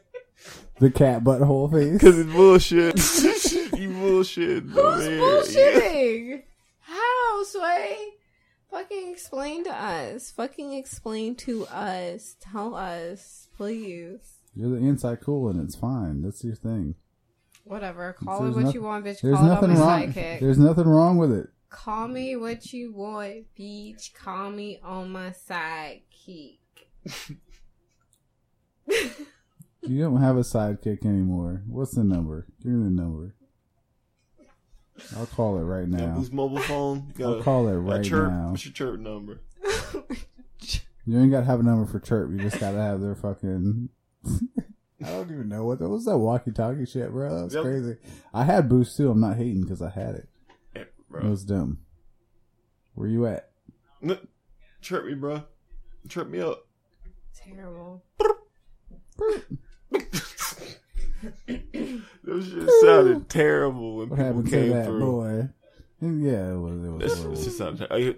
The cat butthole face. Cause it's bullshit. you bullshit. Who's over here. bullshitting? How, Sway? Fucking explain to us. Fucking explain to us. Tell us, please. You're the inside cool, and it's fine. That's your thing. Whatever. Call There's it what noth- you want, bitch. There's Call it nothing on my wrong. sidekick. There's nothing wrong with it. Call me what you want, bitch. Call me on my sidekick. You don't have a sidekick anymore. What's the number? Give me the number. I'll call it right now. Boost mobile phone. Got I'll a- call it right chirp. now. What's your chirp number? You ain't gotta have a number for chirp. You just gotta have their fucking. I don't even know what that was. That walkie-talkie shit, bro. That's Yep. crazy. I had boost too. I'm not hating because I had it. Yeah, It was dumb. Where you at? N- Chirp me, bro. Chirp me up. Terrible. Those shit sounded terrible when What people happened to came that through. boy? Yeah, it was. It was This, horrible. this just sounded ter-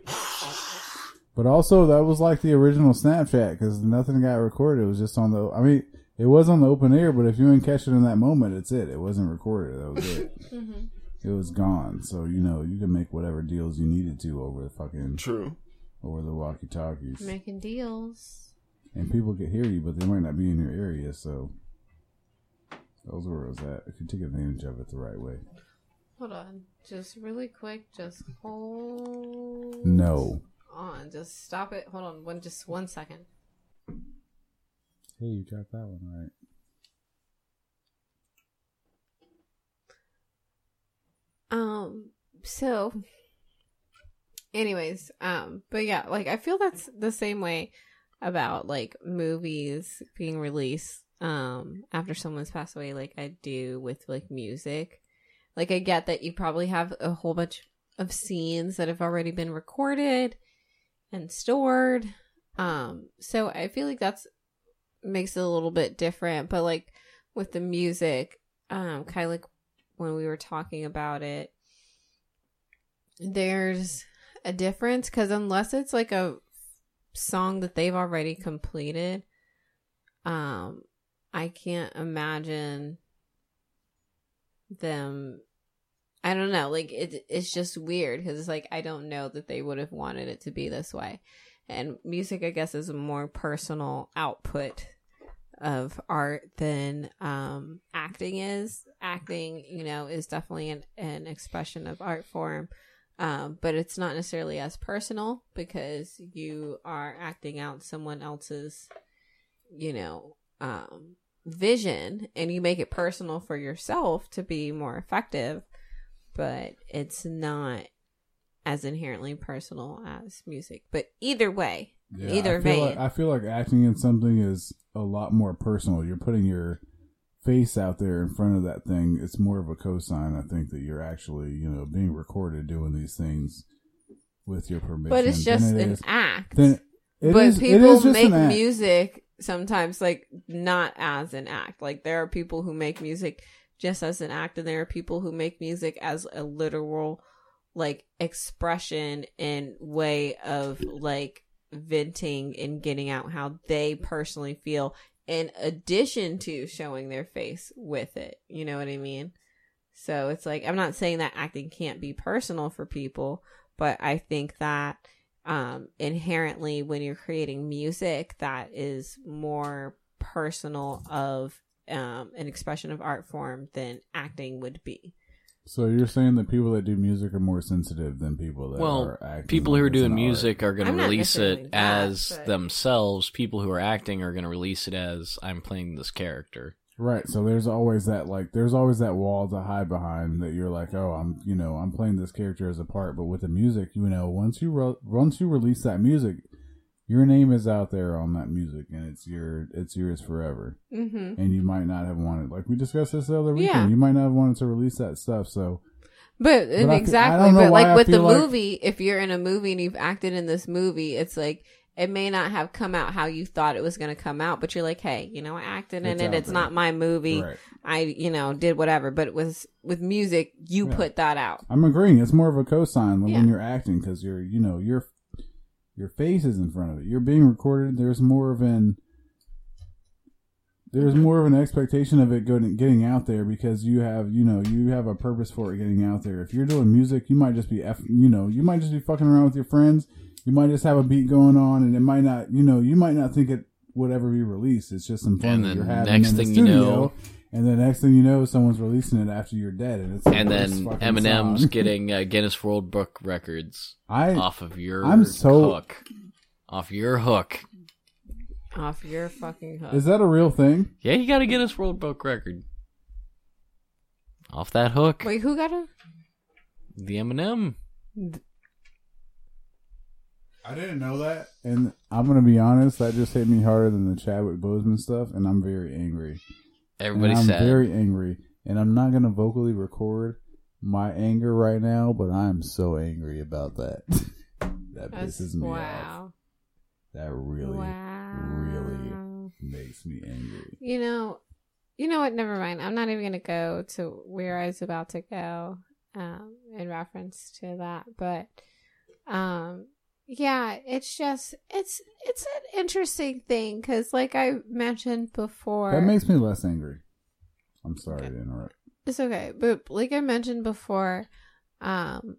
But also, that was like the original Snapchat because nothing got recorded. It was just on the. I mean, it was on the open air, but if you didn't catch it in that moment, it's it. It wasn't recorded. That was it. Mm-hmm. It was gone. So you know you can make whatever deals you needed to over the fucking True. over the walkie talkies, Making deals. and people could hear you, but they might not be in your area. So those where it was at. If you take advantage of it the right way. Hold on. Just really quick. Just hold. No. On. Just stop it. Hold on. One. Just one second. Hey, you got that one right. Um. So. Anyways. Um. But yeah. Like I feel that's the same way about like movies being released. Um. After someone's passed away, like I do with like music. Like I get that you probably have a whole bunch of scenes that have already been recorded and stored. Um. So I feel like that's makes it a little bit different. But like with the music, um, kind of like when we were talking about it, there's a difference because unless it's like a song that they've already completed, um, I can't imagine them. I don't know, like it. It's just weird because it's like I don't know that they would have wanted it to be this way, and music, I guess, is a more personal output of art than um acting is acting you know is definitely an, an expression of art form um but it's not necessarily as personal because you are acting out someone else's you know um vision and you make it personal for yourself to be more effective but it's not as inherently personal as music but either way either I vein Like, I feel like acting in something is a lot more personal. You're putting your face out there in front of that thing. It's more of a cosign, I think, that you're actually, you know, being recorded doing these things with your permission. but it's just it an is- act Then it but is- people is just make music sometimes like not as an act. Like there are people who make music just as an act and there are people who make music as a literal like expression and way of like venting and getting out how they personally feel in addition to showing their face with it. You know what i mean? So it's like i'm not saying that acting can't be personal for people but i think that um inherently when you're creating music that is more personal of um an expression of art form than acting would be So you're saying that people that do music are more sensitive than people that well, are acting. people who are as an doing art. music are going to release necessarily it that, as but- themselves. People who are acting are going to release it as I'm playing this character. Right. So there's always that like there's always that wall to hide behind that you're like, oh, I'm you know I'm playing this character as a part, but with the music, you know, once you re- once you release that music, your name is out there on that music, and it's your it's yours forever. Mm-hmm. And you might not have wanted, like we discussed this the other weekend, Yeah. you might not have wanted to release that stuff. So But, But I feel- I exactly, but like with the like- movie, if you're in a movie and you've acted in this movie, it's like it may not have come out how you thought it was going to come out, but you're like, hey, you know, I acted in It's it. It's there. not my movie. right. I, you know, did whatever. But it was with music, you Yeah. put that out. I'm agreeing. It's more of a cosign when you're acting because you're, you know, your your face is in front of it. You're being recorded. There's more of an there's more of an expectation of it going getting out there because you have, you know, you have a purpose for it getting out there. If you're doing music, you might just be, f, you know, you might just be fucking around with your friends. You might just have a beat going on, and it might not, you know, you might not think it would ever be released. It's just some fun And that then you're having next in the thing you studio. know- and the next thing you know, someone's releasing it after you're dead, and it's and then Eminem's song. getting uh, Guinness World Book records I off of your I'm so- hook. Off your hook. Off your fucking hook. is that a real thing? Yeah, you got a Guinness World Book record. Off that hook. Wait, who got a? The Eminem. I didn't know that, and I'm gonna be honest. That just hit me harder than the Chadwick Boseman stuff, and I'm very angry. Everybody and I'm said. very angry, and I'm not gonna vocally record my anger right now, but I'm so angry about that. that That's- pisses me off. wow. That really, wow. really makes me angry. You know, you know what? Never mind. I'm not even gonna go to where I was about to go um, in reference to that. But um, yeah, it's just it's it's an interesting thing because, like I mentioned before, That makes me less angry. I'm sorry Okay. to interrupt. It's okay, but like I mentioned before, um,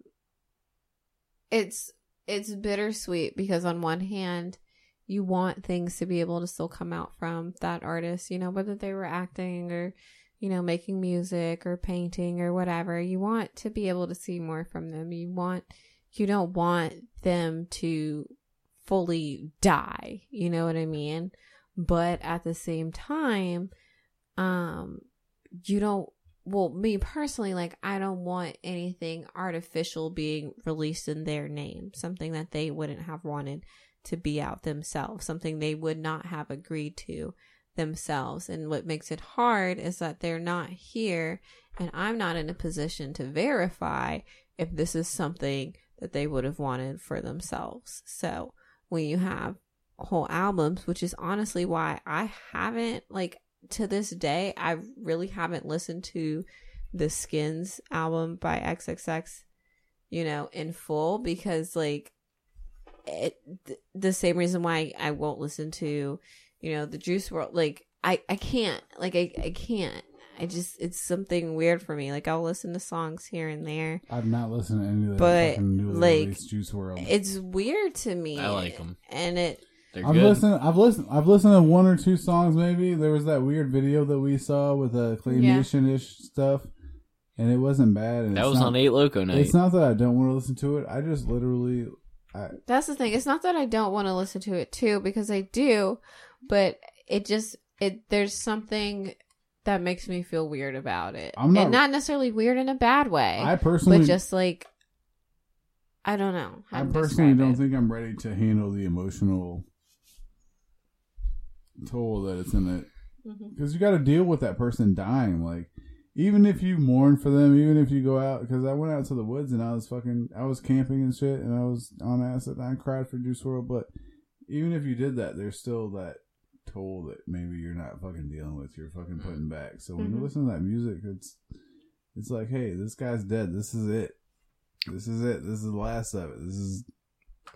it's it's bittersweet because on one hand, you want things to be able to still come out from that artist, you know, whether they were acting or you know making music or painting or whatever. You want to be able to see more from them. You want you don't want them to fully die. You know what I mean? But at the same time, um, you don't well me personally like i don't want anything artificial being released in their name something that they wouldn't have wanted to be out themselves something they would not have agreed to themselves and what makes it hard is that they're not here and i'm not in a position to verify if this is something that they would have wanted for themselves so when you have whole albums which is honestly why i haven't like to this day, I really haven't listened to the Skins album by XXX, you know, in full because like it th- the same reason why I won't listen to, you know, the Juice WRLD like I I can't like I I can't. I just it's something weird for me. Like I'll listen to songs here and there. I've not listened to any of the But, like, Juice WRLD. It's weird to me. I like them, And it They're I've good. listened. I've listened. I've listened to one or two songs. Maybe there was that weird video that we saw with uh, a claymation ish stuff, and it wasn't bad. And that was not, on Eight Loco Night. It's not that I don't want to listen to it. I just literally, I, That's the thing. It's not that I don't want to listen to it too, because I do, but it just it there's something that makes me feel weird about it. I'm not- and not necessarily weird in a bad way. I personally, but just like I don't know. I personally don't it. think I'm ready to handle the emotional toll that it's in it. Mm-hmm. Because you got to deal with that person dying. Like, even if you mourn for them, even if you go out, because I went out to the woods and I was fucking, I was camping and shit, and I was on acid and I cried for Juice WRLD. But even if you did that, there's still that toll that maybe you're not fucking dealing with. You're fucking putting back. So when Mhm. you listen to that music, it's it's like, hey, this guy's dead. This is it. This is it. This is the last of it. This is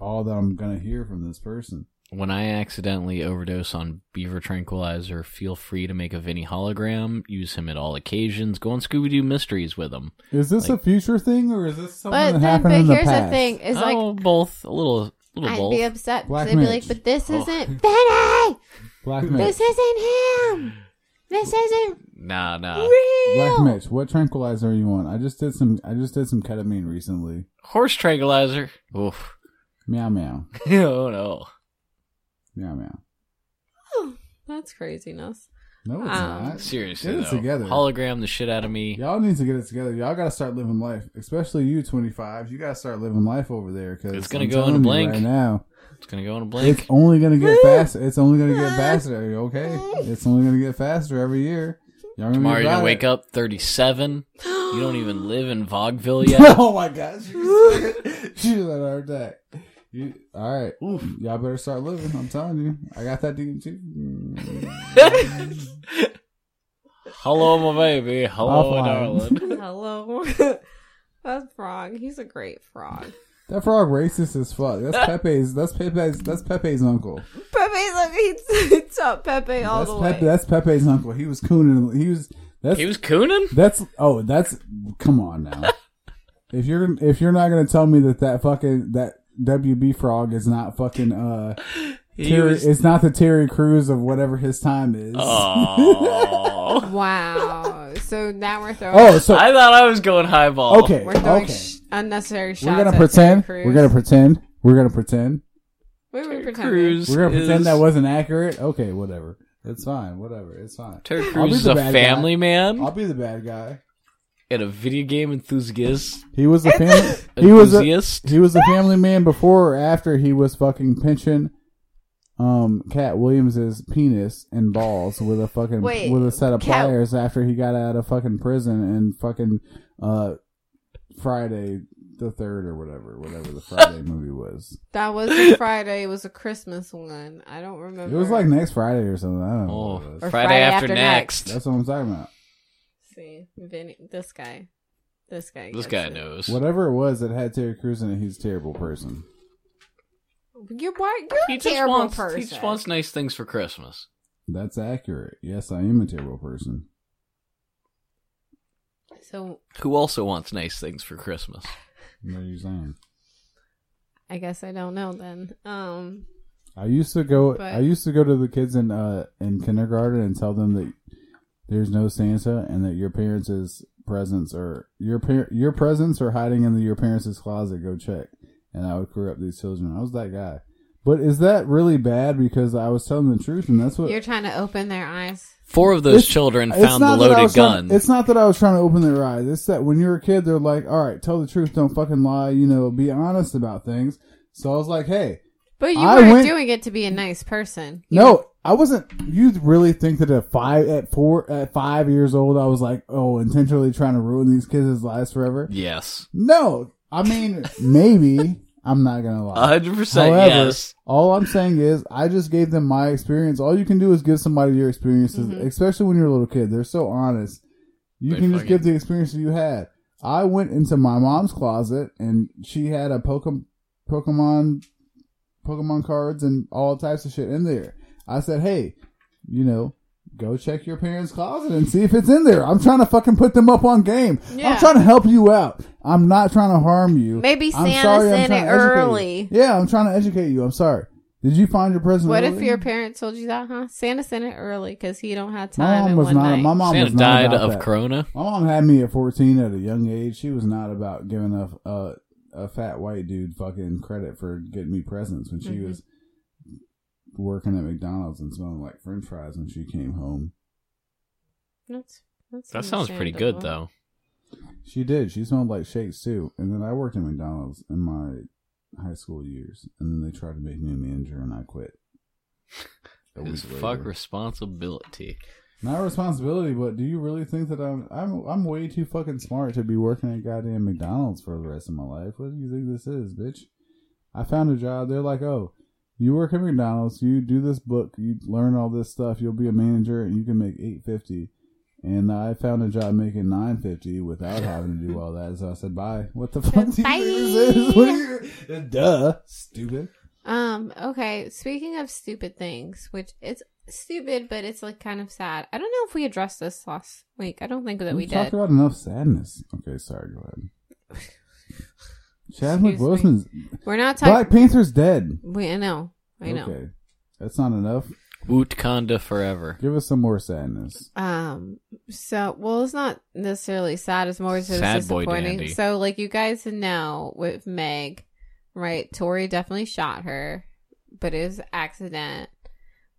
all that I'm gonna hear from this person. When I accidentally overdose on Beaver Tranquilizer, feel free to make a Vinny hologram, use him at all occasions, go on Scooby Doo Mysteries with him. Is this Like- a future thing or is this something But that then, happened but in the here's past? the thing: is like oh, both. A little, little I'd both. be upset Black they'd be like, "But this Oh. isn't Vinny. Black This Mitch. isn't him. This isn't Nah, nah. real. Black Mitch, what tranquilizer are you on? I just did some. I just did some ketamine recently. Horse tranquilizer. Oof. Meow meow oh no. meow meow. Oh, that's craziness. No, it's Um, not. Seriously, Get it though. together. Hologram the shit out of me. Y'all need to get it together. Y'all got to start living life, especially you, twenty five. You got to start living life over there because It's gonna go in a blink. right now. It's gonna go in a blink. It's only gonna get faster. It's only gonna get faster. Okay, it's only gonna get faster every year. Y'all gonna Tomorrow you're gonna about wake up 37. You don't even live in Vaudeville yet. oh my god, she she had a heart attack. You, all right, y'all better start living. I'm telling you, I got that DMT. Hello, my baby. Hello, Offline. darling. Hello. That's Frog. He's a great frog. That frog racist as fuck. That's Pepe's. That's Pepe's. That's Pepe's uncle. Pepe's like he's it's up Pepe all That's the way. That's Pepe's uncle. He was cooning. He was. That's He was cooning? That's oh, that's come on now. if you're if you're not gonna tell me that that fucking that WB frog is not fucking uh Terry, was- it's not the Terry Crews of whatever his time is. Oh. Wow. So now we're throwing. Oh, so I thought I was going highball. okay, we're throwing okay. sh- unnecessary shots. We're gonna pretend. We're gonna pretend. We're gonna pretend. What are we pretending? Crews. We're gonna pretend is- that wasn't accurate. Okay, whatever. It's fine. Whatever. It's fine. Terry I'll Crews is a family guy. man I'll be the bad guy. And a video game enthusiast. He was a family. he was a, he was a family man before or after he was fucking pinching um Katt Williams's penis and balls with a fucking Wait, with a set of Cat- pliers after he got out of fucking prison and fucking uh Friday the third or whatever whatever the Friday movie was. That was a Friday. It was a Christmas one. I don't remember. It was like next Friday or something. I don't know. Oh, what it was. Or Friday, Friday after, after next. That's what I'm talking about. See, Vinny, this guy, this guy, This guy it. knows. Whatever it was that had Terry Crews in it, he's a terrible person. You're why you're He a just terrible wants person. he just wants nice things for Christmas. That's accurate. Yes, I am a terrible person. So Who also wants nice things for Christmas? What are you saying? I guess I don't know then. Um, I used to go. But- I used to go to the kids in uh in kindergarten and tell them that there's no Santa and that your parents' presents are your par- your presents are hiding in the, your parents' closet. Go check. And I would corrupt these children. I was that guy. But is that really bad? Because I was telling the truth, and that's what you're trying to open their eyes. Four of those It's- children it's found the not that I loaded was trying- gun. it's not that I was trying to open their eyes. It's that when you're a kid, they're like, "All right, tell the truth, don't fucking lie. You know, be honest about things." So I was like, "Hey, But you I weren't went- doing it to be a nice person. You no, I wasn't. You really think that at five, at four, at five years old, I was like, oh, intentionally trying to ruin these kids' lives forever? yes. No, I mean, maybe. I'm not gonna lie. Hundred percent yes. all I'm saying is, I just gave them my experience. All you can do is give somebody your experiences, Mm-hmm. especially when you're a little kid. They're so honest. You They can just fucking- give the experience that you had. I went into my mom's closet and she had a Pokemon, Pokemon, Pokemon cards and all types of shit in there. I said, hey, you know, go check your parents' closet and see if it's in there. I'm trying to fucking put them up on game. Yeah. I'm trying to help you out. I'm not trying to harm you. Maybe I'm Santa sorry, I'm trying it to educate you. early. Yeah, I'm trying to educate you. I'm sorry. Did you find your present? What if your parents told you that, huh? Santa sent it early because he don't have time. My time. mom in was one not. night. My mom Santa was not died about of that. corona. My mom had me at 14 at a young age. She was not about giving a a, a fat white dude fucking credit for getting me presents when she Mhm. was working at McDonald's and smelling like French fries when she came home. That's, that's That sounds pretty good though. She did. She smelled like shakes too. And then I worked at McDonald's in my high school years, and then they tried to make me a manager, and I quit. A His week fuck later. responsibility. Not responsibility, but do you really think that I'm I'm I'm way too fucking smart to be working at goddamn McDonald's for the rest of my life? What do you think this is, bitch? I found a job. They're like, oh, you work at McDonald's, you do this book, you learn all this stuff, you'll be a manager, and you can make eight fifty. And I found a job making nine fifty without having to do all that. So I said, bye. What the fuck do you think this is? What are you? Duh, stupid. Um. Okay. Speaking of stupid things, which it's stupid, but it's like kind of sad. I don't know if we addressed this last week. I don't think that we talked did. about enough sadness. Okay, sorry. Go ahead. Chadwick Excuse me. Boseman's We're not talking. Black Panther's dead. We I know. I know. Okay, that's not enough. Wakanda forever. Give us some more sadness. Um. So, well, it's not necessarily sad. It's more so it's Sad boy disappointing. dandy. So, like you guys know with Meg, right? Tory definitely shot her, but it was an accident.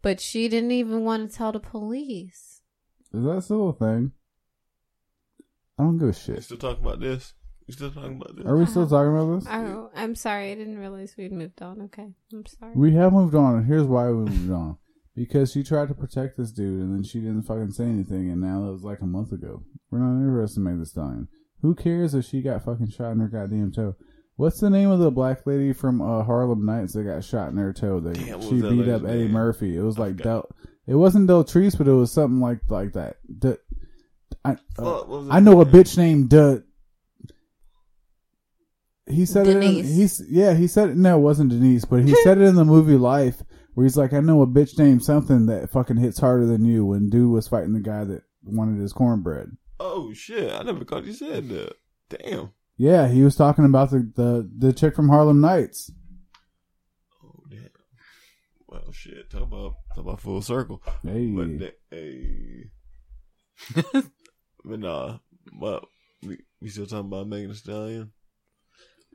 But she didn't even want to tell the police. Is that still a thing? I don't give a You shit. still talking about this? You still talking about this? Are we still talking about this? Oh, I'm sorry. I didn't realize we'd moved on. Okay, I'm sorry. We have moved on, and here's why we moved on. Because she tried to protect this dude, and then she didn't fucking say anything, and now that was like a month ago. We're not interested in Meg Thee Stallion. Who cares if she got fucking shot in her goddamn toe? What's the name of the black lady from uh, Harlem Nights that got shot in her toe? That Damn, she was that beat lady's up Eddie name? Murphy. It was like forgot. Del. It wasn't Deltrice, but it was something like like that. D- I, uh, Fuck, what was I know a bitch named Duh. He said it. In, he's yeah. He said it. No, it wasn't Denise, but he said it in the movie Life, where he's like, I know a bitch named something that fucking hits harder than you. When dude was fighting the guy that wanted his cornbread. Oh shit! I never thought you said that. Damn. Yeah, he was talking about the the, the chick from Harlem Nights. Oh damn. Well, shit. Talk about talk about full circle. Hey, But that, hey. but nah. But we we still talking about Megan Thee Stallion.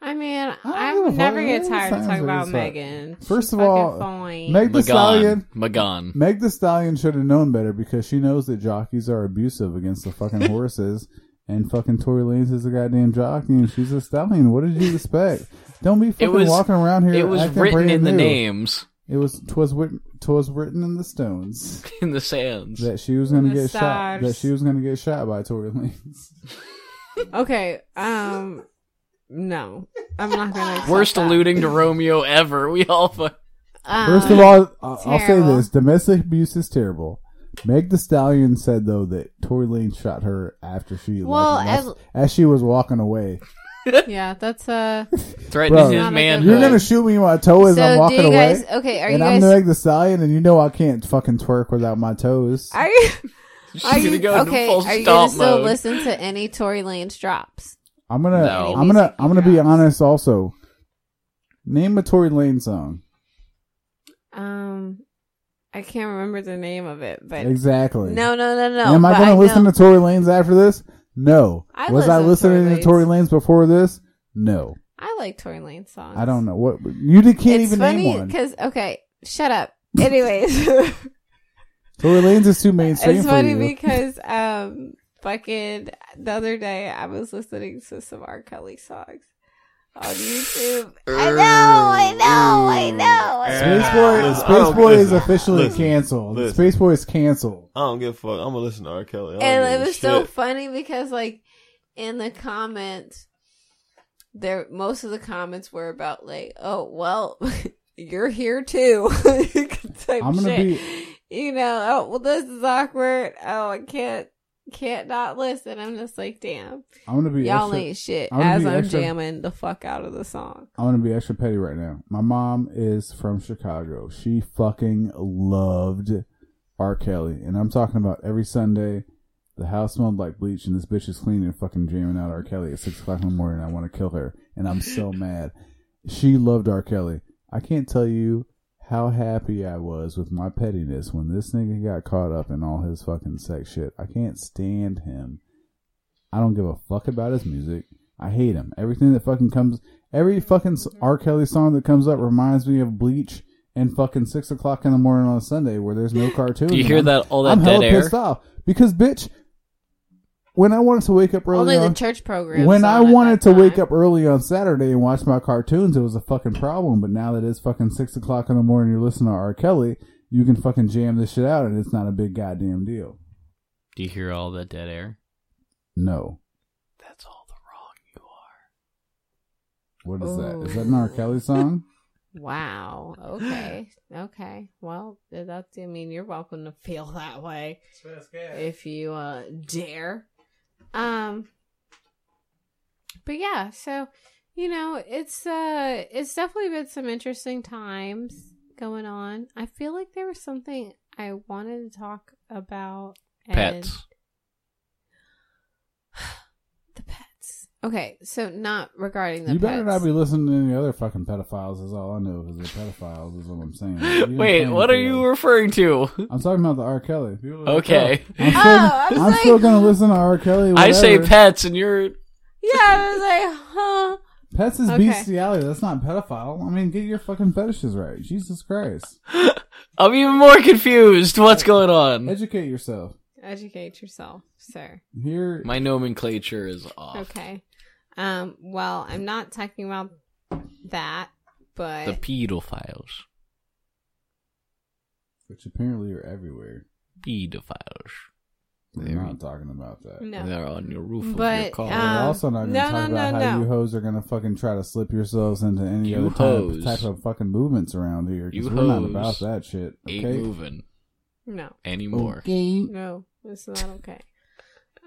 I mean, don't give a I'm never get tired of talking about Megan. First of all, fine. Meg Thee Stallion. Magan. Magan. Meg Thee Stallion should have known better because she knows that jockeys are abusive against the fucking horses. And fucking Tory Lanez is a goddamn jockey and she's a stallion. What did you expect? Don't be fucking was- walking around here. It was acting written brand in the new. names It was twas written twas written in the stones in the sands. that she was gonna The get shot. stars. That she was gonna get shot by Tory Lanez. Okay, um, no, I'm not gonna. Worst that. alluding to Romeo ever. We all fuck. Um, First of all, I- I'll say this: domestic abuse is terrible. Meg Thee Stallion said though that Tory Lane shot her after she Well, like, as- as, as she was walking away. yeah, that's uh. Threatening Bro, his Not man. You're gonna shoot me in my toe as so I'm do walking you away, guys? Okay, are you and guys? I'm Meg Thee Stallion, and you know I can't fucking twerk without my toes. are you? She's Are gonna you go into okay? full Are you gonna still mode. listen to any Tory Lanez drops? I'm gonna, No. I'm gonna, I'm gonna be honest. Also, name a Tory Lane song. Um, I can't remember the name of it, but Exactly. no, no, no, no. Am I gonna listen know. to Tory Lanez after this? No. I Was I listen to listening Tory to Tory Lanez. Lanez before this? No. I like Tory Lanez songs. I don't know what you did- can't it's even funny name one. because okay, shut up. Anyways, Tory Lanez is too mainstream it's for funny you. because um, fucking the other day I was listening to some R. Kelly songs on YouTube. I know, I know, I know. I Space. Boy, Space Boy is officially listen, canceled. listen. Space Boy is canceled. I don't give a fuck. I'm gonna listen to R. Kelly. And it a was so funny because like in the comments there most of the comments were about like oh well you're here too type I'm gonna shit. be- you know oh well this is awkward oh i can't can't not listen i'm just like damn I'm gonna be y'all extra, ain't shit I'm as i'm extra- jamming the fuck out of the song I'm gonna be extra petty right now. My mom is from Chicago. She fucking loved R. Kelly, and I'm talking about every Sunday. The house smelled like bleach, and this bitch is cleaning and fucking jamming out R. Kelly at six o'clock in the morning. I want to kill her, and I'm so mad. She loved R. Kelly. I can't tell you how happy I was with my pettiness when this nigga got caught up in all his fucking sex shit. I can't stand him. I don't give a fuck about his music. I hate him. Everything that fucking comes, every fucking R. Kelly song that comes up reminds me of Bleach and fucking six o'clock in the morning on a Sunday where there's no cartoons. Do you hear I'm- that? All that I'm dead hella air. pissed off because bitch, when I wanted to wake up early only on, the church program when I wanted to wake up up early on Saturday and watch my cartoons, it was a fucking problem. But now that it's fucking six o'clock in the morning, you're listening to R. Kelly, you can fucking jam this shit out, and it's not a big goddamn deal. Do you hear all that dead air? No, That's all the wrong you are. what is that? Is that an R. Kelly song? Wow. Okay. Okay. Well, that's. I mean, you're welcome to feel that way if you uh dare. Um. But yeah, so you know, it's uh, it's definitely been some interesting times going on. I feel like there was something I wanted to talk about. and- Pets. the pets. Okay, so not regarding the you better pets. not be listening to any other fucking pedophiles. Is all I know because they're pedophiles. Is what I'm saying. You didn't Wait, what are you referring to? I'm talking about the R. Kelly. People oh, are like, Okay. "Oh, I'm still, Oh, I was I'm like- still gonna listen to R. Kelly. I say pets, and you're. Yeah, I was like, huh? Pets is Okay. bestiality. That's not pedophile. I mean, get your fucking fetishes right. Jesus Christ. I'm even more confused. What's going on? Educate yourself. Educate yourself, sir. Here, My nomenclature is off. Okay. Um. Well, I'm not talking about that, but The pedophiles. which apparently are everywhere. Pedophiles. We're They're- not talking about that. no. They're on your roof of your But, car. We're um, also not going to no, talk no, about no, how no. you hoes are going to fucking try to slip yourselves into any You other type, type of fucking movements around here. You Because we're not about that shit. Ain't Okay. moving No. anymore. Okay. No. It's not okay.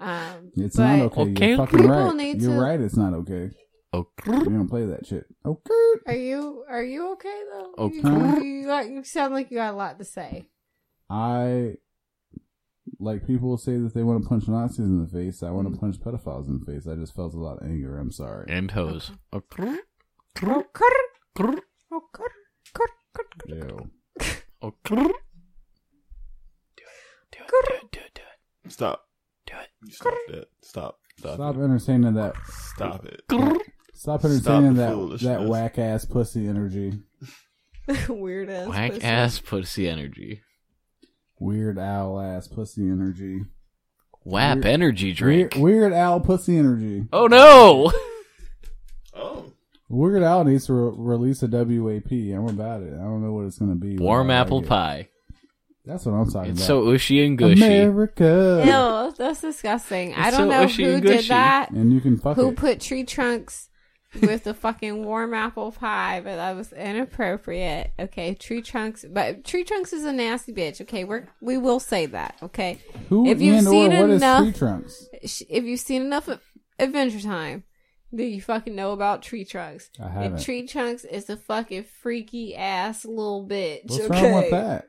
Um. It's but not okay. Okay. You're fucking People right. need You're to- right. It's not okay. Okay. You don't play that shit. Okay. Are you Are you okay though? Okay. You, you, got, you sound like you got a lot to say. I like people say that they want to punch Nazis in the face. I want to punch pedophiles in the face. I just felt a lot of anger. I'm sorry. And hose. Okay. Oh, crrr. Oh. Ew. Okay. Do it. Do it. Do it. Do it. Stop. Do it. Stop that. Stop. Stop. Stop it. entertaining that. Stop it. Stop entertaining the that that whack ass pussy energy. Weird ass. Whack pussy. ass pussy energy. Weird owl ass pussy energy. WAP Weird- energy drink. Weird, weird owl pussy energy. Oh no! Oh. Weird Al needs to re- release a WAP. I'm about it. I don't know what it's going to be. Warm apple get. pie. That's what I'm talking It's about. so ushy and gushy. America. Ew, that's disgusting. I don't so know ushy who and did gushy. that. And you can fuck Who it. put tree trunks with the fucking warm apple pie, but that was inappropriate. Okay, tree trunks, but tree trunks is a nasty bitch. Okay, we're we will say that. Okay, Who if you've and seen or what is enough- tree trunks? If you've seen enough of Adventure Time, do you fucking know about tree trunks. I haven't. tree trunks is a fucking freaky ass little bitch. What's okay? wrong with that?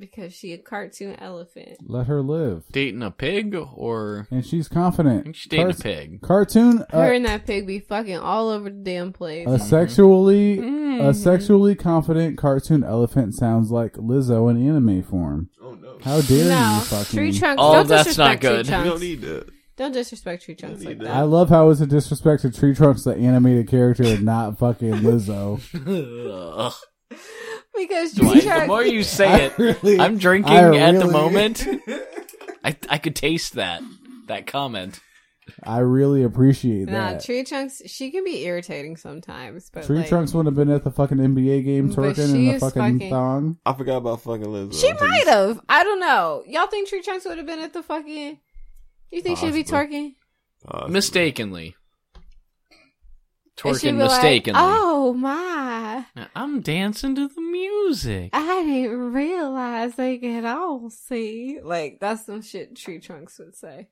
Because she a cartoon elephant. Let her live. Dating a pig or And she's confident. I think she's dating a pig. Cartoon. Her Uh, and that pig be fucking all over the damn place. a sexually, Mm. a sexually confident cartoon elephant sounds like Lizzo in anime form. Oh no. How dare no, you, fucking? tree trunks. Oh, don't that's not disrespect tree good. We don't need that. Don't disrespect tree trunks Don't like need that. I love how it's a disrespect to Tree Trunks, the animated character, and not fucking Lizzo. Ugh. Because Dwight, tree the more you say it, really- I'm drinking I at the moment. I I could taste that that comment. I really appreciate Nah, that. tree trunks. She can be irritating sometimes, but Tree like, Trunks wouldn't have been at the fucking NBA game But twerking in the fucking, fucking- thong. I forgot about fucking Lizzo. She until you might have. I don't know. Y'all think tree trunks would have been at the fucking? You think she'd be Possibly. twerking? Possibly. Mistakenly. And she'd Twerking be like, oh my! I'm dancing to the music. I didn't realize they could all see. Like that's some shit tree trunks would say.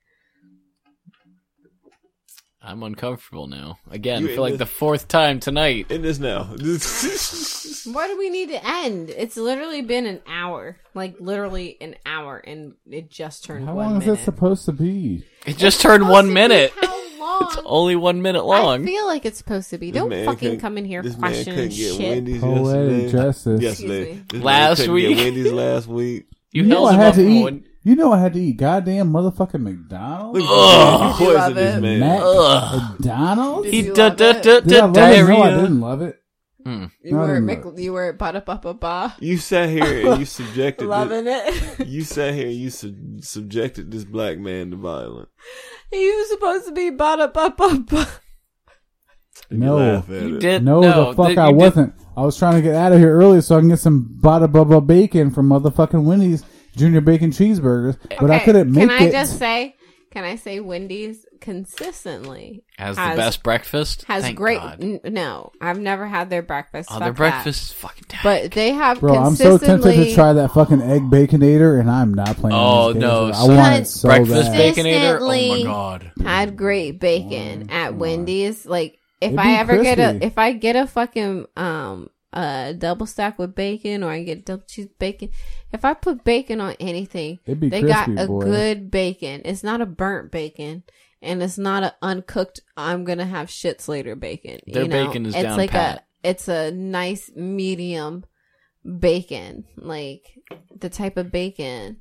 I'm uncomfortable now. Again, You for like in the fourth time tonight. In this now. Why do we need to end? It's literally been an hour, like literally an hour, and it just turned How one long is it supposed to be? It just turned Supposed one to be minute. How long? It's only one minute long. I feel like it's supposed to be. This Don't man fucking couldn't- come in here this man questioning couldn't get shit. Wendy's Poetic yesterday. justice. Yesterday. Excuse me. This man Last couldn't week. Get Wendy's last week. You, You know held I him had up to for eat. one- You know I had to eat goddamn motherfucking McDonald's. Look Ugh. you You love poison this it. man. Mac- McDonald's. Did He you da love da it? da Did I da love it? No, I diarrhea. didn't love it. Hmm. You No, I were didn't Mick, love it. you were ba da ba ba ba. You sat here and you subjected. this, Loving it. you sat here and you sub- subjected this black man to violence. he was supposed to be ba da ba ba ba. And No. you laugh at You it. did No, no, the fuck th- I you did- wasn't. I was trying to get out of here early so I can get some bada bubba bacon from motherfucking Wendy's Junior Bacon Cheeseburgers, but I Okay, couldn't make it. Can I it. just say? Can I say Wendy's consistently Has the best breakfast. has Thank great? God. n- no, I've never had their breakfast. Oh, Fuck their breakfast is fucking down. But they have Bro, I'm so tempted to try that fucking egg baconator, and I'm not playing. Oh, these games. no, I want it so breakfast bad. baconator. Oh my Consistently god. had great bacon Come on, at come. Wendy's. Like if It'd I be ever get a if I get a fucking um a a double stack with bacon or I get double cheese bacon. If I put bacon on anything, It'd be they got a boy. good bacon. It's not a burnt bacon. And it's not a uncooked. I'm gonna have shits later bacon. Their you know? bacon is it's down like pat. a. It's a nice medium bacon, like the type of bacon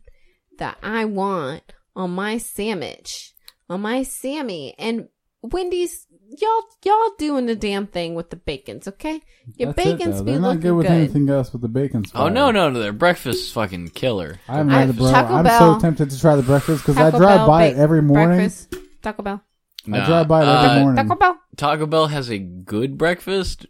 that I want on my sandwich, on my Sammy. And Wendy's, y'all, y'all doing the damn thing with the bacons, okay? Your That's it, bacons though. be They're not looking good with good. anything else but the bacon. Oh no, no, no! Their breakfast is fucking killer. I haven't I- had it, bro. Taco I'm Bell- so tempted to try the breakfast because I drive Bell by it every morning. Breakfast, Taco Bell. I drive by it every uh, morning. Taco Bell. Taco Bell has a good breakfast.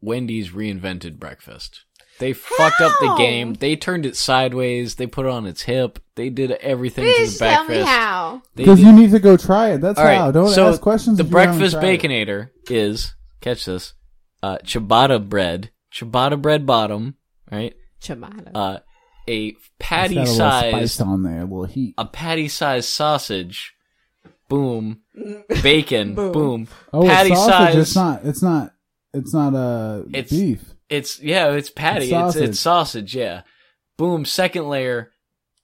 Wendy's reinvented breakfast. They fucked up the game. They turned it sideways. They put it on its hip. They did everything to Please the tell breakfast. me how. Because you need to go try it. That's All right, how. Don't so ask questions. The if breakfast tried it. baconator is catch this, uh, ciabatta bread, ciabatta bread bottom, right? Ciabatta. Uh, a patty got size, on there, a little heat. a patty size sausage, boom, bacon, Boom. boom, Oh, patty it's sausage. size. It's not. It's not. It's not uh, It's- beef. It's yeah, it's patty. It's It's sausage. it's sausage. Yeah. Boom. Second layer,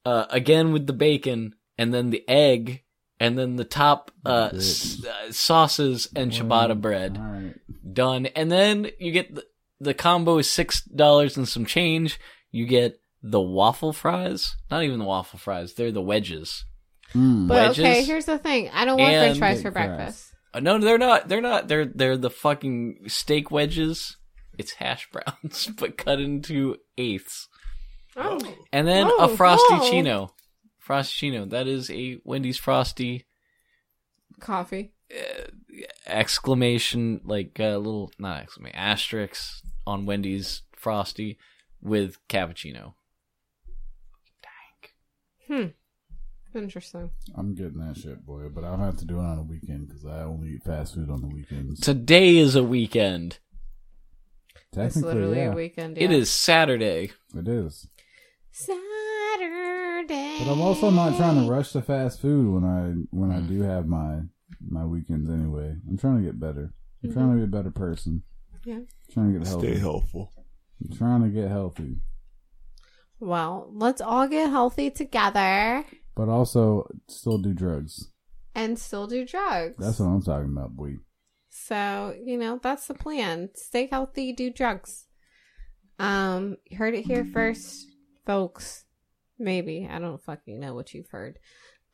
uh, again with the bacon, and then the egg, and then the top uh, s- uh sauces and ciabatta bread. All right. Done. And then you get the, the combo is six dollars and some change. You get the waffle fries. Not even the waffle fries. They're the wedges. Mm. but wedges okay, here's the thing. I don't want French fries for breakfast. Uh, no, they're not. They're not. They're they're the fucking steak wedges. It's hash browns, but cut into eighths. Oh, And then Oh, a frosty oh. chino. Frosty chino. That is a Wendy's frosty coffee. exclamation like a little not exclamation asterisk on Wendy's frosty with cappuccino. Dang. Hmm. Interesting. I'm getting that shit, boy. But I'll have to do it on a weekend because I only eat fast food on the weekends. Today is a weekend. It's Technically, literally yeah, a weekend. Yeah. is Saturday. it is. Saturday. But I'm also not trying to rush the fast food when I when. I do have my my weekends anyway. I'm trying to get better. I'm trying to be a better person. Yeah. trying to get healthy. Stay helpful. I'm trying to get healthy, Well, let's all get healthy together but also still do drugs. and still do drugs. That's what I'm talking about, boy. So, you know, that's the plan. Stay healthy, do drugs. Um, you heard it here first, folks. Maybe. I don't fucking know what you've heard.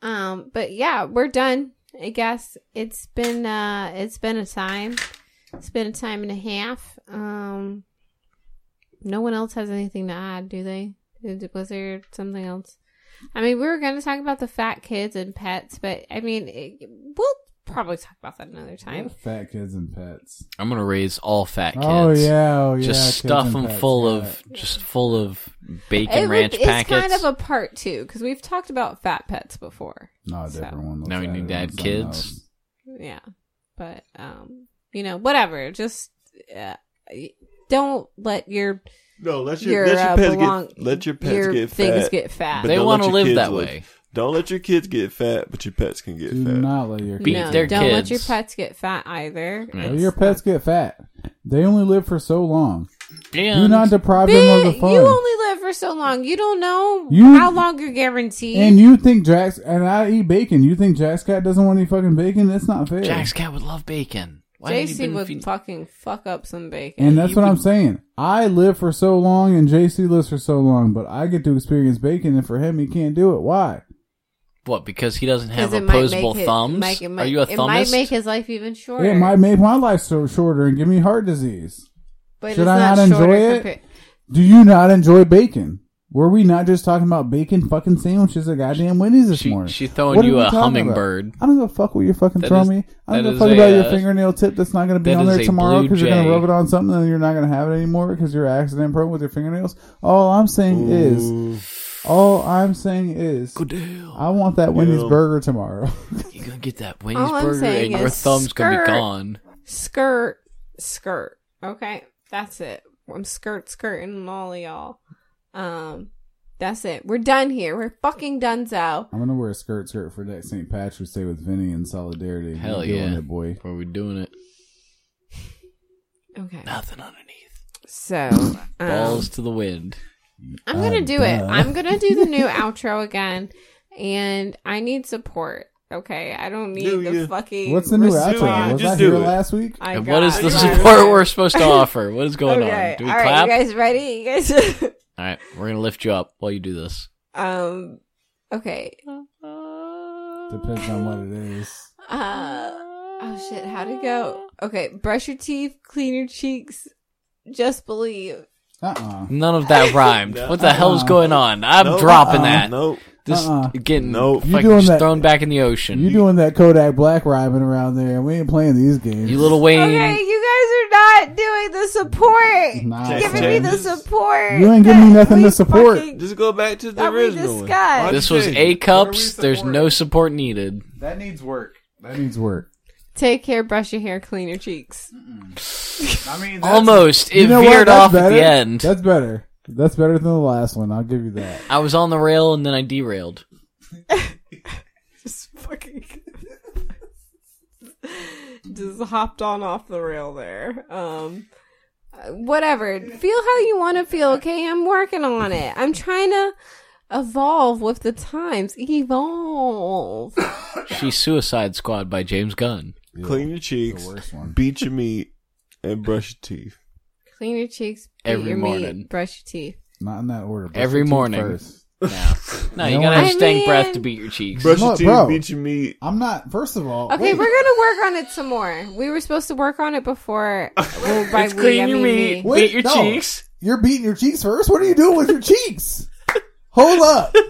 Um, but yeah, we're done. I guess it's been uh it's been a time. It's been a time and a half. Um no one else has anything to add, do they? Was there something else? I mean, we were going to talk about the fat kids and pets, but I mean, it, we'll probably talk about that another time. Fat kids and pets. I'm gonna raise all fat kids. Oh yeah, oh yeah. Just stuff them pets, full yeah. of just full of bacon It would- ranch it's kind of a part two because we've talked about fat pets before. No, a So- different one. Now we need add to add kids. else. Yeah, but um, you know, whatever. Just uh, don't let your No, let your, your, let your uh, pets belong- get let your pets your get things fat. get fat. but they don't want to let your live kids that live. way. Don't let your kids get fat, but your pets can get Do fat. not let your Beat kids no, their don't let your pets get fat either. Yeah. Let your pets get fat. They only live for so long. Do not deprive them of the fun. you only live for so long. You don't know You- how long you're guaranteed. and you think Jack's and I eat bacon. You think Jack's Cat doesn't want any fucking bacon? That's not fair. Jack's cat would love bacon. Why JC been would feeding- fucking fuck up some bacon. and that's he what I'm saying. I live for so long, and JC lives for so long, but I get to experience bacon, and for him, he can't do it. Why? What? Because he doesn't have it might opposable make it- thumbs. make- it Are might- you a It might make his life even shorter. It might make my life so shorter and give me heart disease. but Should I not, not enjoy it? compa- Do you not enjoy bacon? Were we not just talking about bacon fucking sandwiches at goddamn Wendy's this She- morning? she throwing What are you we a talking about? hummingbird. I don't give a fuck what you're fucking That throwing is- me. I don't that give a is fuck a, about your uh, fingernail tip that's not going to be on there tomorrow because you're going to rub it on something and you're not going to have it anymore because you're accident prone with your fingernails. All I'm saying is, all I'm saying is, Good deal. I want that Wendy's Yeah. burger tomorrow. You're gonna get that Wendy's All burger and your thumb's gonna be gone. skirt, skirt. Okay, that's it. I'm skirt, skirting all of y'all. Um, that's it. We're done here. We're fucking donezo. I'm gonna wear a skirt skirt for next St. Patrick's Day with Vinny in solidarity. Hell I'm doing yeah. it, boy. Are we doing it? Okay. Nothing underneath. So um, Balls to the wind. I'm gonna Uh, do it. I'm gonna do the new outro again, and I need support. Okay, I don't need Do the you? fucking. What's the new response. outro? Was Just I do here it. last week? I And what is the support we're supposed to offer? What is going okay. on? Do we All right, clap? you guys ready? You guys. All right, we're gonna lift you up while you do this. um. Okay. Depends on what it is. Uh. Oh shit! How'd it go? Okay. Brush your teeth. Clean your cheeks. Just believe. Uh-uh. None of that rhymed. What the hell's Uh-uh. going on? I'm Nope. dropping Uh-uh. that. Nope. This Uh-uh. getting Nope. You fucking doing just that- thrown back in the ocean. You doing that Kodak Black rhyming around there, and we ain't playing these games. You Lil Wayne. Okay, you guys are not doing the support. Nah, Check, Giving son. me the support. You ain't giving me that nothing to we support. fucking- Just go back to the That we original one. discussed. Why'd This you was change A it? cups. There's no support needed. That needs work. That needs work. Take care, brush your hair, clean your cheeks. I mean, that's- Almost. It You know what? veered That's off at better. the end. That's better. That's better than the last one. I'll give you that. I was on the rail and then I derailed. Just fucking. Just hopped on off the rail there. Um, whatever. Feel how you want to feel. Okay, I'm working on it. I'm trying to evolve with the times. Evolve. She's Suicide Squad by James Gunn. Clean your cheeks, worst one. beat your meat, and brush your teeth. Clean your cheeks. Every your morning. Meat, brush your teeth. Not in that order. Brush Every your teeth morning. First. No, no, you No, gotta have I stank breath to beat your cheeks. Brush your teeth, bro. beat your meat. I'm not. First of all, Okay, wait. we're gonna work on it some more. We were supposed to work on it before. Well, by It's we, clean I your mean meat, me. Wait, beat your no. cheeks. You're beating your cheeks first. What are you doing with your cheeks? Hold up. I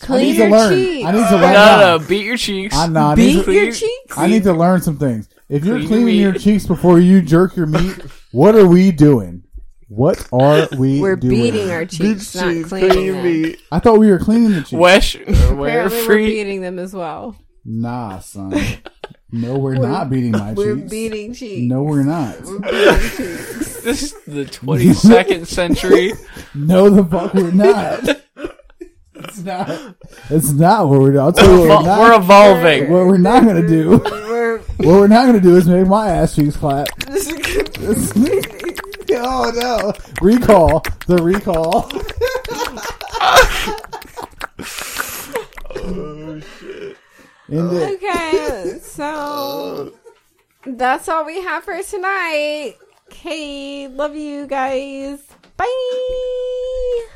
Clean need your to learn. cheeks. I need to No, learn. no, now. no, beat your cheeks. I know. I need Beat to, your cheeks. I need to learn some things. If you're Clean cleaning your meat. cheeks before you jerk your meat, what are we doing? What are we We're doing? beating our Beat cheeks, your not cheeks, cleaning them. I thought we were cleaning the cheeks. Wesh, wear Apparently, we're free. beating them as well. Nah, son. No, we're, not beating my cheeks. We're cheeks. beating cheeks. No, we're not. We're beating cheeks. This is the 22nd century. No, the fuck we're not. It's not. It's not what we're doing. I'll tell you what we're We're evolving. What we're not gonna do. We're What we're not gonna do is make my ass cheeks clap. Oh no! Recall the recall. Oh shit. End okay, so that's all we have for tonight. Okay, love you guys. Bye.